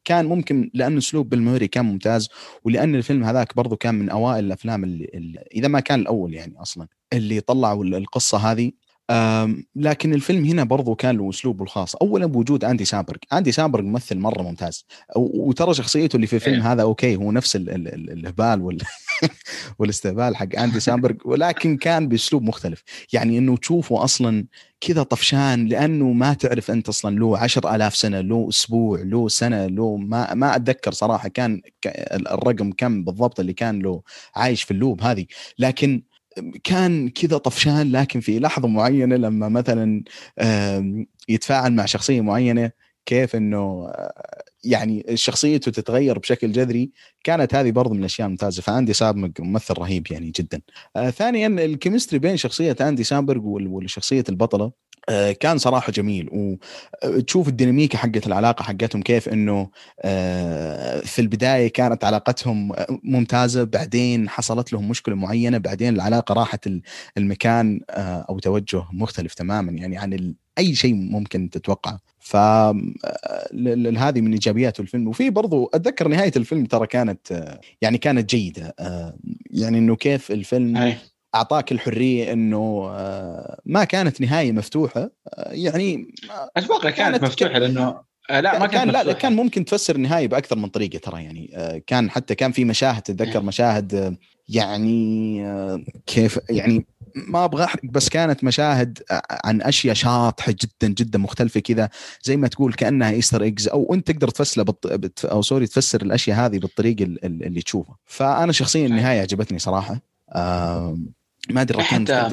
كان ممكن لأن أسلوب بيل موري كان ممتاز ولأن الفيلم هذاك برضو كان من أوائل الأفلام اللي, اللي إذا ما كان الأول يعني أصلا. اللي طلعوا القصة هذه لكن الفيلم هنا برضو كان له أسلوبه الخاص. اولا بوجود أندي سامبرغ أندي سامبرغ ممثل مرة ممتاز. وترى شخصيته اللي في الفيلم إيه. هذا okay هو نفس الهبال وال والاستهبال حق أندي سامبرغ ولكن كان بأسلوب مختلف. يعني إنه تشوفه أصلا كذا طفشان لأنه ما تعرف أنت أصلا له عشر ألاف سنة له أسبوع له سنة له ما ما أتذكر صراحة كان الرقم كم بالضبط اللي كان له عايش في ال loop هذه. لكن كان كذا طفشان لكن في لحظة معينة لما مثلا يتفاعل مع شخصية معينة كيف إنه يعني شخصيته تتغير بشكل جذري كانت هذه برضو من الأشياء الممتازة فأندي سامبرغ ممثل رهيب يعني جدا. آه ثانيا ال chemistry بين شخصية أندي سامبرغ وشخصيه البطلة آه كان صراحة جميل. وتشوف الديناميكا حقت العلاقة حقتهم كيف إنه آه في البداية كانت علاقتهم ممتازة بعدين حصلت لهم مشكلة معينة بعدين العلاقة راحت المكان آه، أو توجه مختلف تماما. يعني عن أي شيء ممكن تتوقعه. ف هذه من إيجابيات الفيلم. وفي برضو أتذكر نهاية الفيلم ترى كانت يعني كانت جيدة. يعني إنه كيف الفيلم. أعطاك الحرية إنه ما كانت نهاية مفتوحة يعني أتوقع كانت, كانت مفتوحة لأنه لا ما كان لا كان ممكن تفسر النهاية بأكثر من طريقة ترى يعني كان حتى كان في مشاهد تتذكر مشاهد يعني كيف يعني ما أبغى أحرق بس كانت مشاهد عن أشياء شاطحة جدا جدا مختلفة كذا زي ما تقول كأنها Easter eggs أو أنت تقدر تفسر بط... أو sorry تفسر الأشياء هذه بالطريقة اللي تشوفها. فأنا شخصيا النهاية عجبتني صراحة آه ما أدري حتى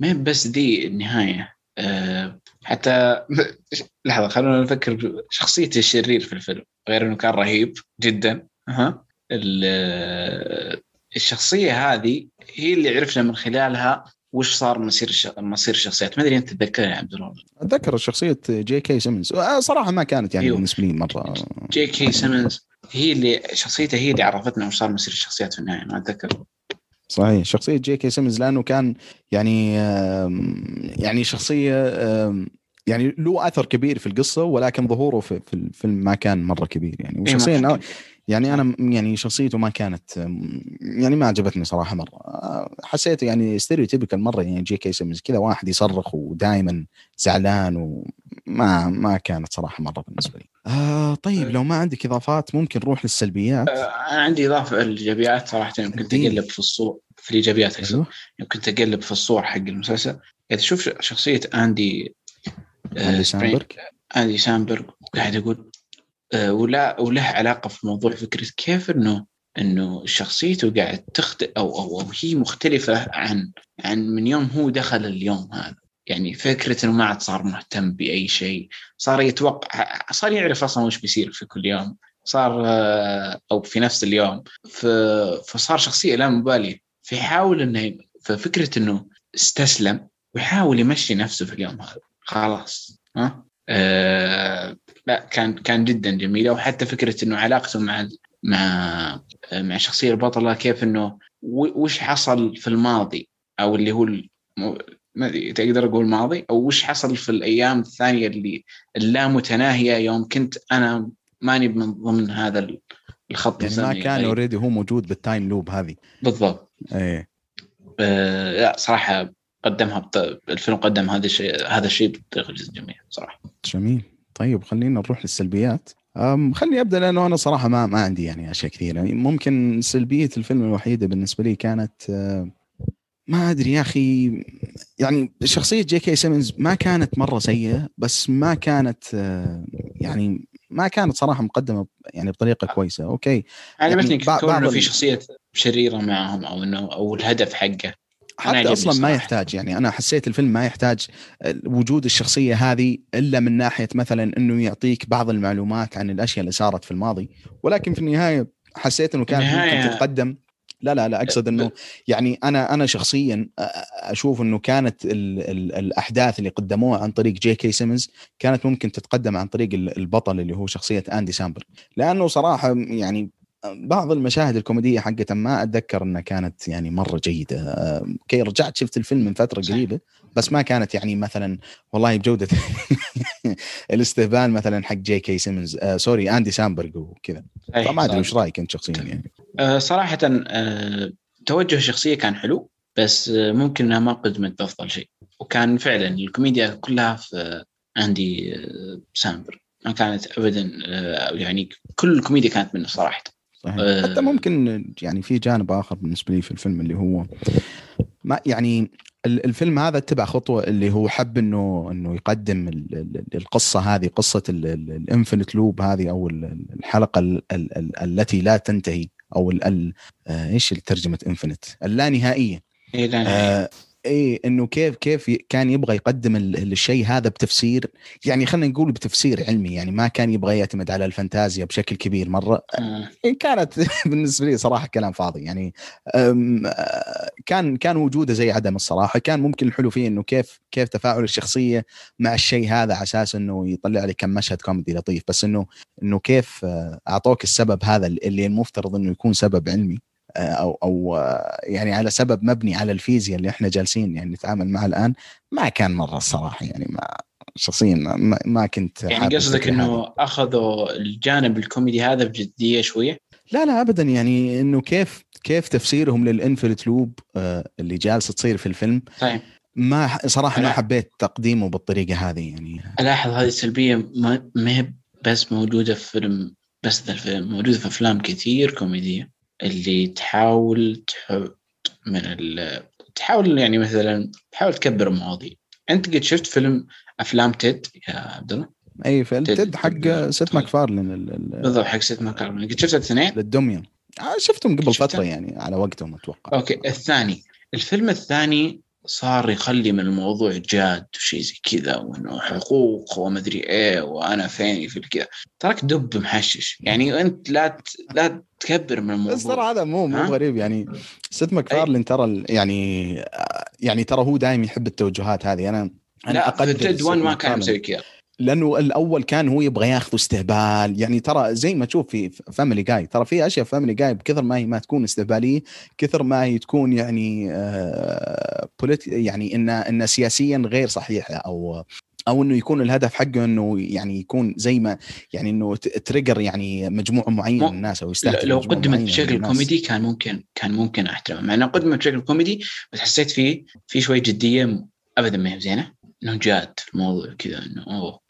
ما بس دي النهاية أه حتى لحظة خلونا نفكر شخصيه الشرير في الفيلم غير إنه كان رهيب جدا ها الشخصية هذه هي اللي عرفنا من خلالها وش صار مصير مصير الشخصيات. ما أدري أنت تتذكرها يا عبد الله؟ أتذكر شخصية جي كي سيمنز صراحة ما كانت يعني بالنسبة لي مرة. جي كي سيمنز هي اللي شخصيته هي اللي عرفتنا وش صار مصير الشخصيات في النهاية ما أتذكر. صحيح شخصية جي كي سيمنز لأنه كان يعني يعني شخصية يعني له آثر كبير في القصة ولكن ظهوره في, في الفيلم ما كان مرة كبير يعني إيه، وشخصيا. يعني أنا يعني شخصيته ما كانت يعني ما عجبتني صراحة مرة حسيت يعني stereotypical مرة يعني جي كي سيمنز كذا واحد يصرخ ودائما زعلان وما ما كانت صراحة مرة بالنسبة لي. آه طيب لو ما عندك إضافات ممكن نروح للسلبيات. آه، أنا عندي إضافة الايجابيات صراحة يمكن. تقلب في الصور في الإيجابيات أقصد. يمكن تقلب في الصور حق المسلسل قاعد أشوف شخصية أندي آه، أندي سامبرغ أندي سامبرغ وقاعد أقول آه، ولا وله علاقة في موضوع فكرة كيف إنه إنه شخصيته قاعد تخت أو أو هي مختلفة عن عن من يوم هو دخل اليوم هذا. يعني فكرة إنه ما عاد صار مهتم بأي شيء صار يتوقع صار يعرف أصلا وش بيصير في كل يوم. صار آه، أو في نفس اليوم. فصار شخصية لا مبالية. فيحاول إنه ففكرة إنه استسلم ويحاول يمشي نفسه في اليوم هذا. خلاص. ها؟ آه لا كان كان جدا جميله وحتى فكرة إنه علاقته مع مع مع الشخصيه البطلة كيف إنه وش حصل في الماضي؟ أو اللي هو ما تقدر أقول ماضي؟ أو وش حصل في الأيام الثانية اللي اللامتناهية يوم كنت أنا ماني من ضمن هذا ال- الخط يعني ما كان. already هو موجود بال time loop هذه. بالضبط. إيه. آه لا صراحة قدمها بط... الفيلم قدم هذا الشيء هذا الشيء بطريقة جدا جميلة صراحة. جميل. طيب خلينا نروح للسلبيات. أم خليني أبدأ لأنه أنا صراحة ما ما عندي يعني أشياء كثيرة. يعني ممكن سلبية الفيلم الوحيدة بالنسبة لي كانت آه، ما أدري يا أخي يعني شخصية جي كي سيمنز ما كانت مرة سيئة بس ما كانت آه، يعني ما كانت صراحة مقدمة يعني بطريقة كويسة. أوكي. عجبتني يعني بعض- كون انه بعض في شخصيه شريرة معهم أو إنه أو الهدف حقه. حتى أصلا ما. يحتاج يعني. أنا حسيت الفيلم ما يحتاج وجود الشخصية هذه إلا من ناحية مثلا إنه يعطيك بعض المعلومات عن الأشياء اللي صارت في الماضي. ولكن في النهاية حسيت إنه النهاية- ممكن تتقدم. لا لا لا أقصد إنه يعني أنا أنا شخصيا أ- أشوف إنه كانت ال ال الأحداث اللي قدموها عن طريق جي كي سيمنز كانت ممكن تتقدم عن طريق ال- البطل اللي هو شخصية أندي سامبرغ لأنه صراحة يعني بعض المشاهد الكوميدية حقته ما أتذكر إنها كانت يعني مرة جيدة. أه، okay رجعت شفت الفيلم من فترة. قريبة بس ما كانت يعني مثلا والله بجودة الاستهبال مثلا حق جي كي سيمنز آه sorry آندي سامبرغ وكذا. فما أدري. وش رأيك أنت شخصيا يعني؟ آه صراحة آه توجه الشخصيه كان حلو بس آه ممكن إنها ما قدمت افضل شيء. وكان فعلا الكوميديا كلها في آندي آه سامبرغ ما كانت ابدا آه يعني كل الكوميديا كانت منه صراحة. صحيح. آه. حتى ممكن يعني في جانب آخر بالنسبة لي في الفيلم اللي هو ما يعني ال- الفيلم هذا اتبع خطوة اللي هو حب انه إنه يقدم ال- ال- القصة هذه قصة ال infinite loop هذه أو ال- ال- الحلقة ال- ال- ال- التي لا تنتهي أو ال- آه، إيش ترجمة infinite اللانهائيه إيه. آه إيه إنه كيف كيف كان يبغى يقدم ال- الشيء هذا بتفسير يعني خلينا نقول بتفسير علمي يعني ما كان يبغى يعتمد على الفانتازيا بشكل كبير مرة. آه. كانت بالنسبة لي صراحة كلام فاضي يعني آه، كان كان وجوده زي عدمه صراحة. كان ممكن الحلو فيه إنه كيف كيف تفاعل الشخصية مع الشيء هذا على أساس إنه يطلع لك كم مشهد كوميدي لطيف. بس انه إنه كيف آه، أعطوك السبب هذا اللي المفترض إنه يكون سبب علمي. أو أو آه، يعني على سبب مبني على الفيزياء اللي إحنا جالسين يعني نتعامل معها الآن ما كان مرة الصراحة يعني ما شخصيا ما- ما, كنت يعني قصدك. إنه أخذوا الجانب الكوميدي هذا بجدية شوية؟ لا لا ابدا يعني إنه كيف كيف تفسيرهم لل infinite loop آه، اللي جالسة تصير في الفيلم طيب. ما صراحة ما حبيت تقديمه بالطريقة هذه يعني. ألاحظ هذه السلبية ما ما هي بس موجودة في فيلم بس ذا الفيلم موجودة في أفلام كثير كوميدية. اللي تحاول تحط من ال... تحاول يعني مثلا تحاول تكبر المواضيع أنت قد شفت فيلم أفلام Ted يا عبد الله؟ أي ف Ted تد- حق تد- Seth MacFarlane ال- ال- بالضبط حق Seth MacFarlane قد شفت الاثنين؟ للدمية. آه، شفتهم قبل شفتها؟ فترة يعني على وقتهم أتوقع. okay الثاني. الفيلم الثاني صار يخلي من الموضوع جاد وشيء زي كذا وإنه حقوق ومدري إيه وأنا فيني في كذا. تراك دب محشش. يعني أنت لا ت... لا تكبر من بس ترى الموضوع هذا مو مو؟ غريب. يعني Seth MacFarlane ترى يعني يعني ترى هو دائما يحب التوجهات هذه. أنا أنا لا أقدر في Ted ست 1 ما كان. مسوي كذا. لأنه الأول كان هو يبغى ياخذ استهبال. يعني ترى زي ما تشوف في Family Guy ترى في أشياء Family Guy بكثر ما هي ما تكون استهبالية كثر ما هي تكون يعني آه يعني إن إن سياسيا غير صحيحه أو أو إنه يكون الهدف حقه إنه يعني يكون زي ما يعني إنه trigger يعني مجموعة معينة من الناس أو يستهدف لو قدمت بشكل كوميدي كان ممكن كان ممكن أحترمه. مع إنه قدمت بشكل كوميدي بس حسيت فيه في شوي جدية ابدا ما هي زينه إنه جاد الموضوع كذا إنه أوه.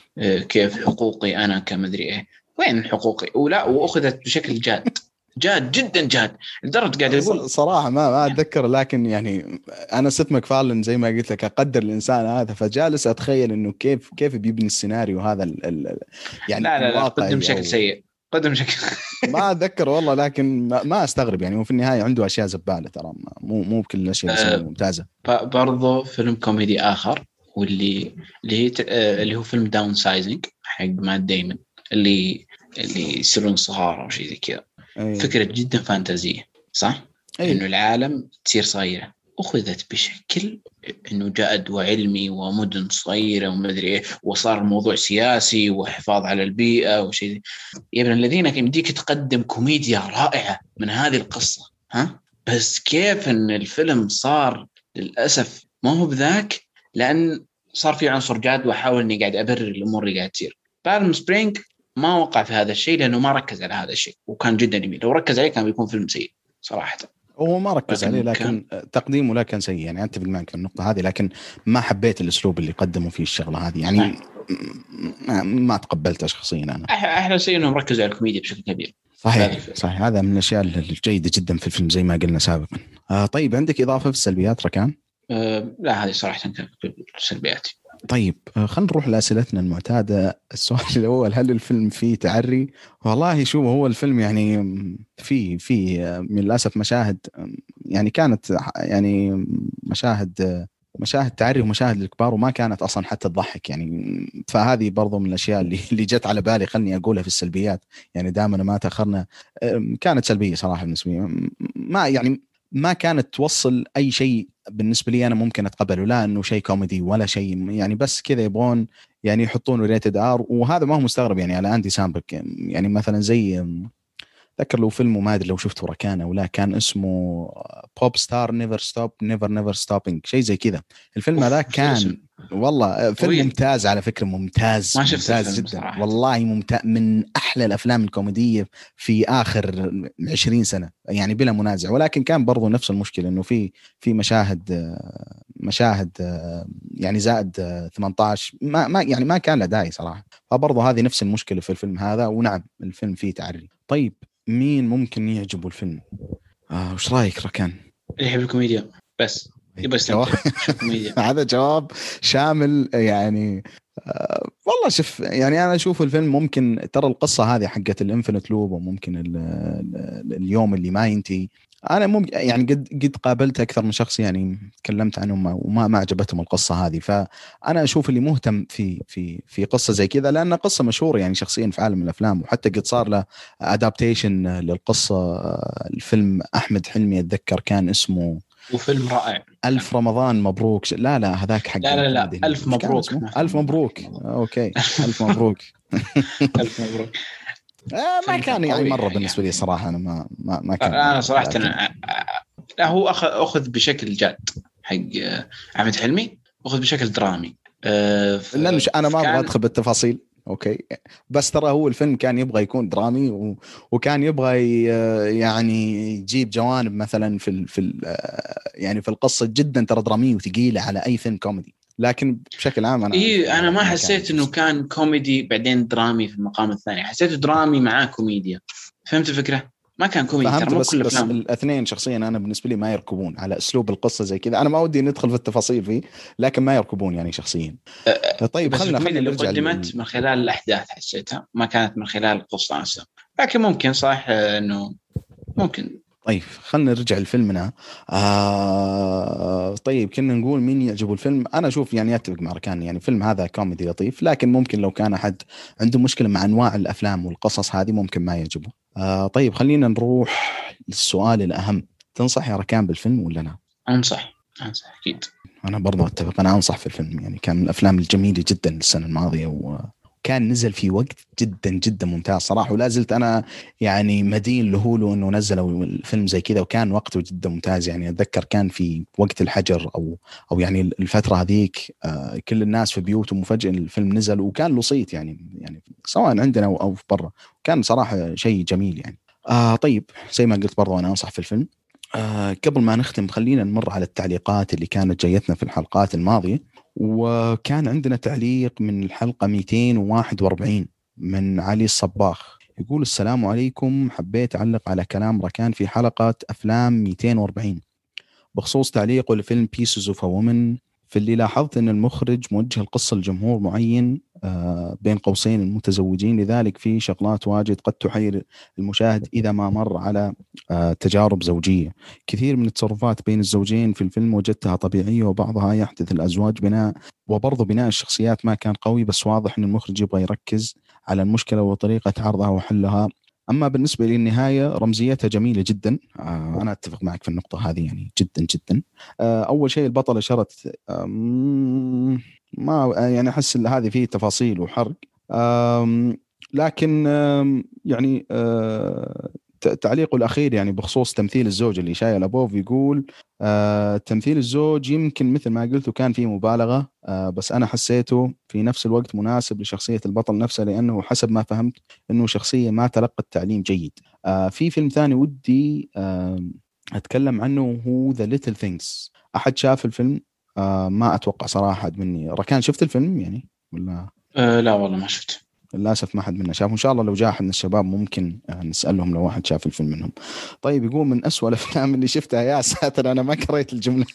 كيف حقوقي أنا كمدري إيه. وين حقوقي؟ ولا وأخذت بشكل جاد. جاد جدا جاد. لدرجة قاعد أقول صراحة ما ما أتذكر لكن يعني أنا Seth MacFarlane زي ما قلت لك أقدر الإنسان هذا فجالس أتخيل إنه كيف كيف بيبني السيناريو هذا ال ال يعني لا لا لا قدم بشكل سيء. قدم بشكل ما أتذكر والله لكن ما أستغرب يعني. وفي النهاية عنده أشياء زبالة ترى مو مو بكل الاشياء أه ممتازة. برضه فيلم كوميدي آخر. واللي اللي هي آه، اللي هو فيلم Downsizing حق Matt Damon اللي اللي يصيرون صغار أو شيء زي كذا أيه. فكرة جدا فانتازيه صح؟ أيه. إنه العالم تصير صغيره أخذت بشكل إنه جاد وعلمي ومدن صغيرة وما أدري إيه وصار الموضوع سياسي وحفاظ على البيئة وشيء يا ابن الذين يمديك تقدم كوميديا رائعة من هذه القصة ها بس كيف إن الفيلم صار للأسف ما هو بذاك لأن صار في عنصر جاد وأحاول إني قاعد أبرر الأمور اللي قاعد تصير. Palm Springs ما وقع في هذا الشيء لأنه ما ركز على هذا الشيء وكان جدا جميل لو ركز عليه كان بيكون فيلم سيء صراحة. هو ما ركز عليه لكن كان... تقديمه لا كان سيء. يعني اتفق معك في النقطة هذه لكن ما حبيت الأسلوب اللي قدموا فيه الشغلة هذه. يعني ما تقبلتها شخصيا أنا. أحلى شيء انهم ركزوا على الكوميديا بشكل كبير. صحيح صحيح. هذا من الأشياء الجيدة جدا في الفيلم زي ما قلنا سابقا. آه طيب عندك إضافة في السلبيات ركان؟ آه لا هذه صراحة كانت سلبياتي طيب آه، خلينا نروح لأسئلتنا المعتادة. السؤال الأول هل الفيلم فيه تعري؟ والله شوف هو الفيلم يعني في في آه، من للاسف مشاهد يعني كانت يعني مشاهد مشاهد تعري ومشاهد الكبار وما كانت أصلا حتى تضحك يعني. فهذه برضو من الأشياء اللي اللي جت على بالي خلني أقولها في السلبيات. يعني دائما ما تأخرنا كانت سلبية صراحة بالنسبة لي. ما يعني ما كانت توصل أي شيء بالنسبة لي أنا ممكن أتقبله لا إنه شيء كوميدي ولا شيء يعني بس كذا يبغون يعني يحطون rated R وهذا ما هو مستغرب يعني على Andy Samberg يعني مثلا زي ذكر له فيلم ما أدري لو شفته ركان أو لا كان اسمه Popstar Never Stop Never Never Stopping شيء زي كذا. الفيلم هذاك كان والله فيلم طويل. ممتاز على فكرة ممتاز ما شفت ممتاز جدا صراحة. والله ممتاز من أحلى الأفلام الكوميدية في آخر 20 سنة يعني بلا منازع ولكن كان برضو نفس المشكلة إنه في في مشاهد مشاهد يعني زائد 18 ما ما يعني ما كان له داعي صراحة فبرضو هذه نفس المشكلة في الفيلم هذا ونعم الفيلم فيه تعري طيب مين ممكن يعجبه الفيلم؟ آه وش رأيك ركان؟ اللي يحب الكوميديا بس يبغى هذا جواب شامل يعني آه والله شوف يعني أنا أشوف الفيلم ممكن ترى القصة هذه حقت ال infinite loop وممكن ال ال اليوم اللي ما ينتهي. أنا ممكن يعني قد قد قابلت أكثر من شخص يعني تكلمت عنهم وما ما عجبتهم القصة هذه. فأنا أشوف اللي مهتم في في في قصة زي كذا لأن قصة مشهورة يعني شخصيا في عالم الأفلام وحتى قد صار له adaptation للقصة. الفيلم أحمد حلمي أتذكر كان اسمه وفيلم رائع. ألف رمضان مبروك. لا لا هذاك حق لا لا لا ألف مبروك. ألف مبروك. okay ألف مبروك. ألف مبروك. آه ما كان يعني مرة بالنسبة لي صراحة أنا ما ما, ما كان أنا صراحة أنا لا هو اخذ أخذ بشكل جاد حق احمد حلمي أخذ بشكل درامي. أه لأنه أنا ما أبغى أدخل بالتفاصيل. okay. بس ترى هو الفيلم كان يبغى يكون درامي و... وكان يبغى يعني يجيب جوانب مثلا في في يعني في القصة جدا ترى درامية وثقيلة على أي فيلم كوميدي. لكن بشكل عام أنا اي أنا ما حسيت إنه كان كوميدي بعدين درامي في المقام الثاني. حسيته درامي معاه كوميديا. فهمت الفكرة؟ ما كان كوميدي ترى مو بس, بس الاثنين شخصيا أنا بالنسبة لي ما يركبون على أسلوب القصة زي كذا. أنا ما ودي ندخل في التفاصيل فيه لكن ما يركبون يعني شخصيا. طيب خلينا خلينا اللي قدمت؟ من خلال الأحداث حسيتها ما كانت من خلال القصة نفسها. لكن ممكن صح إنه ممكن طيب خلينا نرجع لفيلمنا. آه طيب كنا نقول مين يعجبه الفيلم؟ أنا أشوف يعني أتفق مع ركان يعني الفيلم هذا كوميدي لطيف لكن ممكن لو كان أحد عنده مشكلة مع أنواع الأفلام والقصص هذه ممكن ما يعجبه. آه طيب خلينا نروح للسؤال الأهم. تنصح يا ركان بالفيلم ولا لا؟ أنصح أنصح أكيد. أنا برضو أتفق أنا أنصح في الفيلم يعني كان من الأفلام الجميلة جدا السنة الماضية و... كان نزل في وقت جدا جدا ممتاز صراحة. ولا زلت أنا يعني مدين له إنه نزلوا الفيلم زي كذا وكان وقته جدا ممتاز. يعني أتذكر كان في وقت الحجر أو أو يعني الفترة هذيك آه، كل الناس في بيوتهم وفجأة الفيلم نزل وكان له صيت يعني يعني سواء عندنا أو في برا. كان صراحة شيء جميل يعني. آه طيب زي ما قلت برضو أنا أنصح في الفيلم. آه قبل ما نختم خلينا نمر على التعليقات اللي كانت جايتنا في الحلقات الماضية. وكان عندنا تعليق من الحلقة 241 من علي الصباخ. يقول السلام عليكم حبيت أعلق على كلام ركان في حلقة أفلام 240 بخصوص تعليقه لفيلم Pieces of Woman في اللي لاحظت إن المخرج موجه القصة لجمهور معين آه، بين قوسين المتزوجين لذلك في شغلات واجد قد تحير المشاهد إذا ما مر على آه، تجارب زوجية. كثير من التصرفات بين الزوجين في الفيلم وجدتها طبيعية وبعضها يحدث الأزواج بناء وبرضه بناء الشخصيات ما كان قوي بس واضح إن المخرج يبغى يركز على المشكلة وطريقة عرضها وحلها. أما بالنسبة للنهايه رمزيتها جميلة جدا. آه أنا أتفق معك في النقطة هذه يعني جدا جدا. آه أول شيء البطلة شرت ما يعني أحس إن هذه فيه تفاصيل وحرق. لكن يعني آه تعليقه الأخير يعني بخصوص تمثيل الزوج اللي شايل ابوف يقول آه تمثيل الزوج يمكن مثل ما قلت كان فيه مبالغة آه بس أنا حسيته في نفس الوقت مناسب لشخصية البطل نفسه لأنه حسب ما فهمت إنه شخصية ما تلقت تعليم جيد. آه في فيلم ثاني ودي آه أتكلم عنه هو The Little Things أحد شاف الفيلم؟ آه ما أتوقع صراحة مني. ركان شفت الفيلم يعني ولا؟ آه لا والله ما شفت للأسف ما حد منا شافه ان شاء الله لو جاء أحد من الشباب ممكن آه، نسألهم لو واحد شاف الفيلم منهم. طيب يقول من أسوأ الأفلام اللي شفتها يا ساتر أنا ما قريت الجملة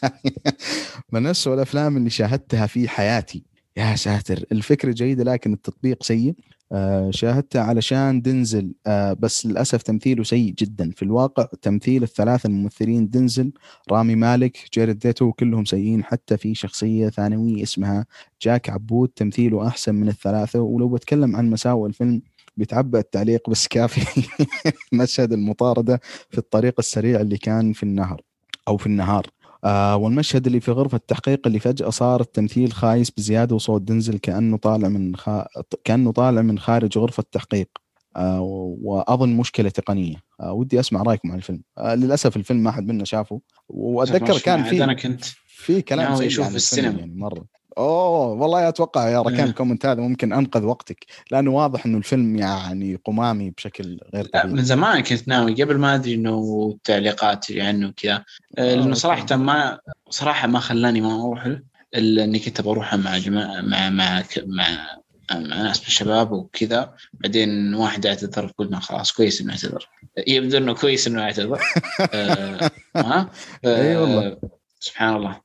من أسوأ الأفلام اللي شاهدتها في حياتي. يا ساتر. الفكرة جيدة لكن التطبيق سيء. آه، شاهدته علشان دنزل آه، بس للأسف تمثيله سيء جدا. في الواقع تمثيل الثلاثة الممثلين دنزل رامي مالك جيرد ديتو كلهم سيئين. حتى في شخصية ثانوية اسمها جاك عبود تمثيله أحسن من الثلاثة. ولو بتكلم عن مساوئ الفيلم بيتعبى التعليق بس كافي. مشهد المطاردة في الطريق السريع اللي كان في النهر أو في النهار. آه والمشهد اللي في غرفة التحقيق اللي فجأة صار التمثيل خايس بزيادة وصوت دنزل كأنه طالع من خا... كأنه طالع من خارج غرفة التحقيق. آه وأظن مشكلة تقنية. آه ودي أسمع رأيكم عن الفيلم. آه للأسف الفيلم ما حد منا شافه. وأتذكر كان في أنا كنت في كلام زي يشوف في السينما. يعني مرة. أوه والله أتوقع يا ركان ال comment هذا ممكن أنقذ وقتك لأنه واضح إنه الفيلم يعني قمامة بشكل غير طبيعي. من زمان كنت ناوي قبل ما أدري إنه التعليقات عنه يعني وكذا. آه، لأنه صراحة ما صراحة ما خلاني ما أروح له إلا إني كنت بروحها مع جماعة مع مع مع مع ناس من الشباب وكذا. بعدين واحد اعتذر قلنا خلاص كويس إنه اعتذر. يبدو إنه كويس إنه اعتذر. آه ها؟ إي والله. سبحان الله.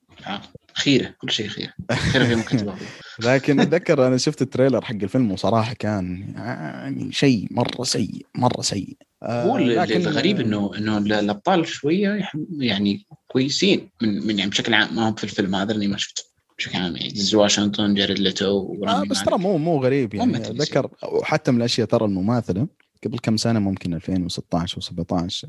خيره كل شيء خيره خيره في مكتبه لكن أتذكر أنا شفت التريلر حق الفيلم وصراحة كان يعني شيء مرة سيء مرة سيء. هو لكن الغريب انه إنه الأبطال شوية يعني كويسين من من يعني بشكل عام ما هم في الفيلم هذا اللي ما شفته. بشكل عام يعني دنزل واشنطن جاريد ليتو آه بس ترى مو مو غريب يعني. أتذكر وحتى من الأشياء ترى المماثله قبل كم سنة؟ ممكن 2016 و17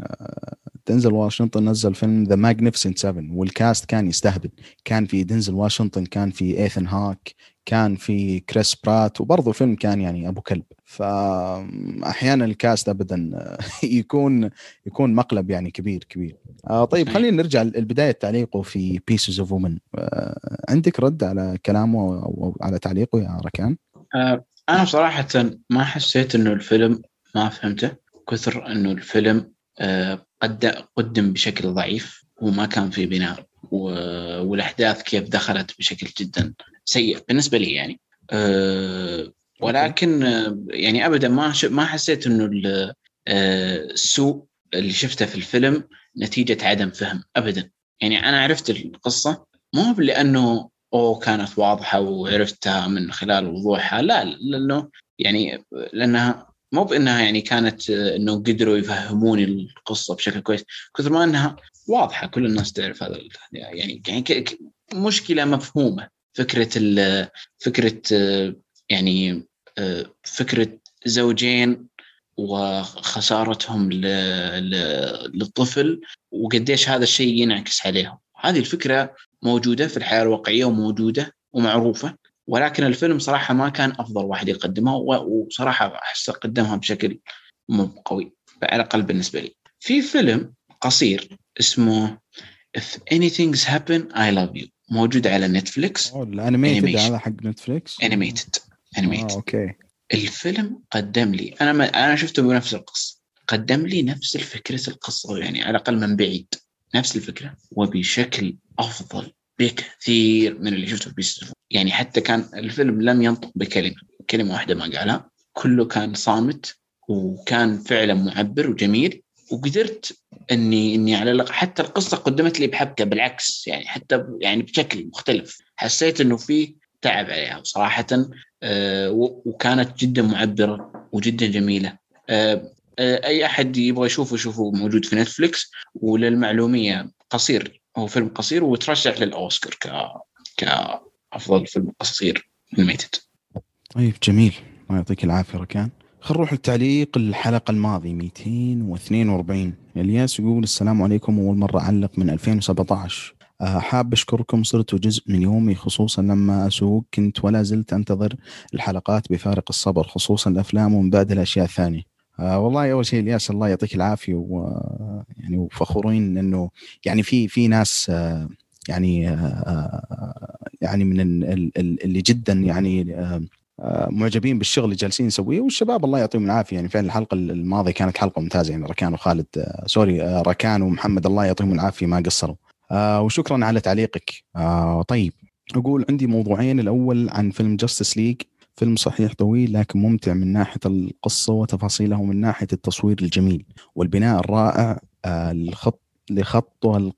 دنزل واشنطن نزل فيلم The Magnificent 7 وال cast كان يستهبل. كان في دنزل واشنطن كان في إيثن هوك كان في كريس برات وبرضه الفيلم كان يعني أبو كلب. فاحيانا ال cast ابدا يكون يكون مقلب يعني كبير كبير. آه طيب خلينا نرجع لبداية تعليقه في Pieces of Woman عندك رد على كلامه أو على تعليقه يا ركان؟ آه أنا بصراحه ما حسيت إنه الفيلم ما فهمته كثر إنه الفيلم آه، قد قدم بشكل ضعيف وما كان في بناء والأحداث كيف دخلت بشكل جدا سيء بالنسبة لي يعني. آه، ولكن آه، يعني ابدا ما ما حسيت إنه السوء اللي شفته في الفيلم نتيجة عدم فهم ابدا. يعني أنا عرفت القصة مو لأنه أوه كانت واضحة وعرفتها من خلال وضوحها لا لأنه يعني لأنها مو بإنها يعني كانت آه، انه قدروا يفهموني القصة بشكل كويس كثر ما إنها واضحة كل الناس تعرف هذا يعني يعني مشكلة مفهومة فكرة فكرة آه، يعني آه، فكرة زوجين وخسارتهم للطفل وقديش هذا الشيء ينعكس عليهم. هذه الفكرة موجودة في الحياة الواقعية وموجودة ومعروفة. ولكن الفيلم صراحة ما كان أفضل واحد يقدمه وصراحة أحسه قدمها بشكل مو قوي على الأقل بالنسبة لي. في فيلم قصير اسمه If Anything Happens I Love You. موجود على نتفليكس ال animated هذا حق نتفليكس animated animated okay. الفيلم قدم لي أنا ما أنا شفته بنفس القصة قدم لي نفس الفكرة القصة يعني على الأقل من بعيد. نفس الفكرة وبشكل أفضل. بكثير من اللي شفته في يعني حتى كان الفيلم لم ينطق بكلمة. كلمة واحدة ما قالها. كله كان صامت وكان فعلا معبر وجميل. وقدرت اني إني على الأقل حتى القصة قدمت لي بحبكة بالعكس يعني حتى يعني بشكل مختلف. حسيت إنه في تعب عليها صراحة آه وكانت جدا معبرة وجدا جميلة. آه آه أي أحد يبغى يشوفه يشوفه موجود في نتفلكس وللمعلومية قصير. هو فيلم قصير وترشح للأوسكار ك كأفضل فيلم قصير انيميتد طيب جميل. الله يعطيك العافية ركان. خلينا نروح للتعليق الحلقة الماضية. 242 إلياس يقول السلام عليكم. أول مرة أعلق من 2017 آه، حاب أشكركم. صرتوا جزء من يومي خصوصا لما أسوق. كنت ولا زلت أنتظر الحلقات بفارق الصبر خصوصا الأفلام ومن بعد الأشياء الثانية. آه والله أول شيء الياس الله يعطيك العافية و يعني وفخورين إنه يعني في في ناس آه يعني آه يعني من اللي جدا يعني معجبين بالشغل اللي جالسين نسويه والشباب الله يعطيهم العافية. يعني فعلا الحلقة الماضية كانت حلقة ممتازة يعني ركان وخالد sorry ركان ومحمد الله يعطيهم العافية ما قصروا. وشكرا على تعليقك. طيب أقول عندي موضوعين الأول عن فيلم Justice League فيلم صحيح طويل لكن ممتع من ناحية القصة وتفاصيله ومن ناحية التصوير الجميل. والبناء الرائع للخط لخطه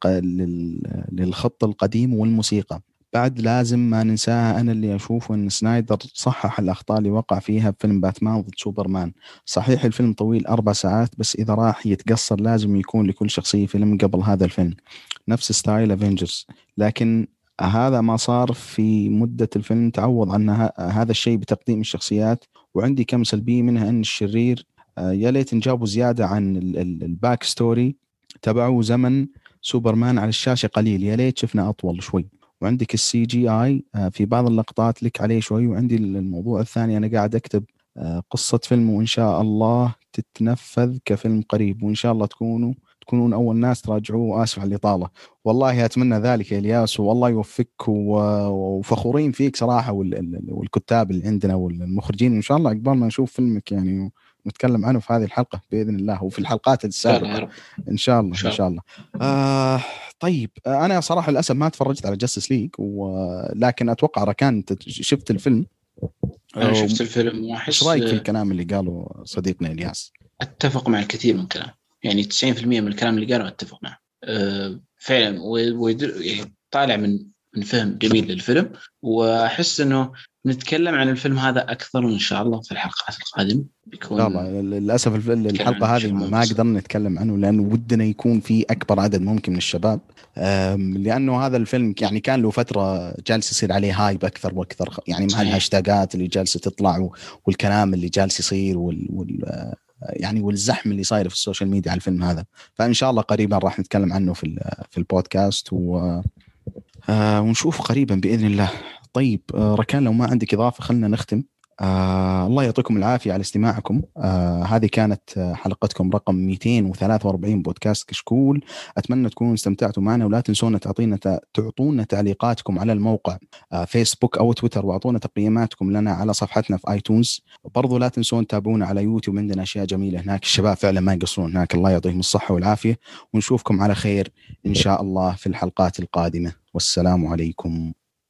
للخط القديم والموسيقى. بعد لازم ما ننساها أنا اللي اشوفه إن سنايدر صحح الأخطاء اللي وقع فيها بفيلم باتمان ضد سوبرمان. صحيح الفيلم طويل أربع ساعات بس إذا راح يتقصر لازم يكون لكل شخصية فيلم قبل هذا الفيلم. نفس style Avengers لكن هذا ما صار في مدة الفيلم تعوض عن هذا الشيء بتقديم الشخصيات وعندي كم سلبية منها أن الشرير آه، يا ليت جابوا زيادة عن ال back story تبعه زمن سوبرمان على الشاشة قليل يا ليت شفنا أطول شوي. وعندك ال CGI في بعض اللقطات لك عليه شوي وعندي الموضوع الثاني أنا قاعد أكتب آه، قصة فيلم وإن شاء الله تتنفذ كفيلم قريب وإن شاء الله تكونوا تكونون أول ناس تراجعوه وآسف على الإطالة. والله أتمنى ذلك يا إلياس والله يوفقك وفخورين فيك صراحة والكتاب اللي عندنا والمخرجين. وإن شاء الله عقبال ما نشوف فيلمك يعني نتكلم عنه في هذه الحلقة بإذن الله وفي الحلقات السابقة. إن شاء الله إن شاء الله. آه طيب أنا صراحة للأسف ما تفرجت على Justice League ولكن أتوقع ركان شفت الفيلم. أنا شفت الفيلم وأحس إيش رأيك في الكلام اللي قاله صديقنا إلياس؟ أتفق مع الكثير من الكلام. يعني 90% من الكلام اللي قاله أتفق معه. أه فعلا يعني طالع من من فهم جميل للفيلم وأحس إنه نتكلم عن الفيلم هذا أكثر إن شاء الله في الحلقات القادمة. بيكون لا للأسف الحلقة هذه ما قدرنا نتكلم عنه لأنه ودنا يكون في أكبر عدد ممكن من الشباب. لأنه هذا الفيلم يعني كان له فترة جالس يصير عليه hype أكثر وأكثر يعني مع الهاشتاجات اللي جالسة تطلع والكلام اللي جالس يصير وال, وال يعني والزحم اللي صاير في ال social media على الفيلم هذا. فإن شاء الله قريبا راح نتكلم عنه في في البودكاست و آه، ونشوف قريبا بإذن الله. طيب آه، ركان لو ما عندك إضافة خلينا نختم. آه الله يعطيكم العافية على استماعكم. آه هذه كانت آه، حلقتكم رقم 243 بودكاست كشكول. أتمنى تكونوا استمتعتوا معنا ولا تنسونا تعطينا تعطونا تعليقاتكم على الموقع آه فيسبوك أو تويتر وأعطونا تقييماتكم لنا على صفحتنا في آيتونز. برضو لا تنسون تتابعونا على يوتيوب عندنا أشياء جميلة هناك. الشباب فعلا ما يقصرون هناك. الله يعطيهم الصحة والعافية ونشوفكم على خير إن شاء الله في الحلقات القادمة. والسلام عليكم.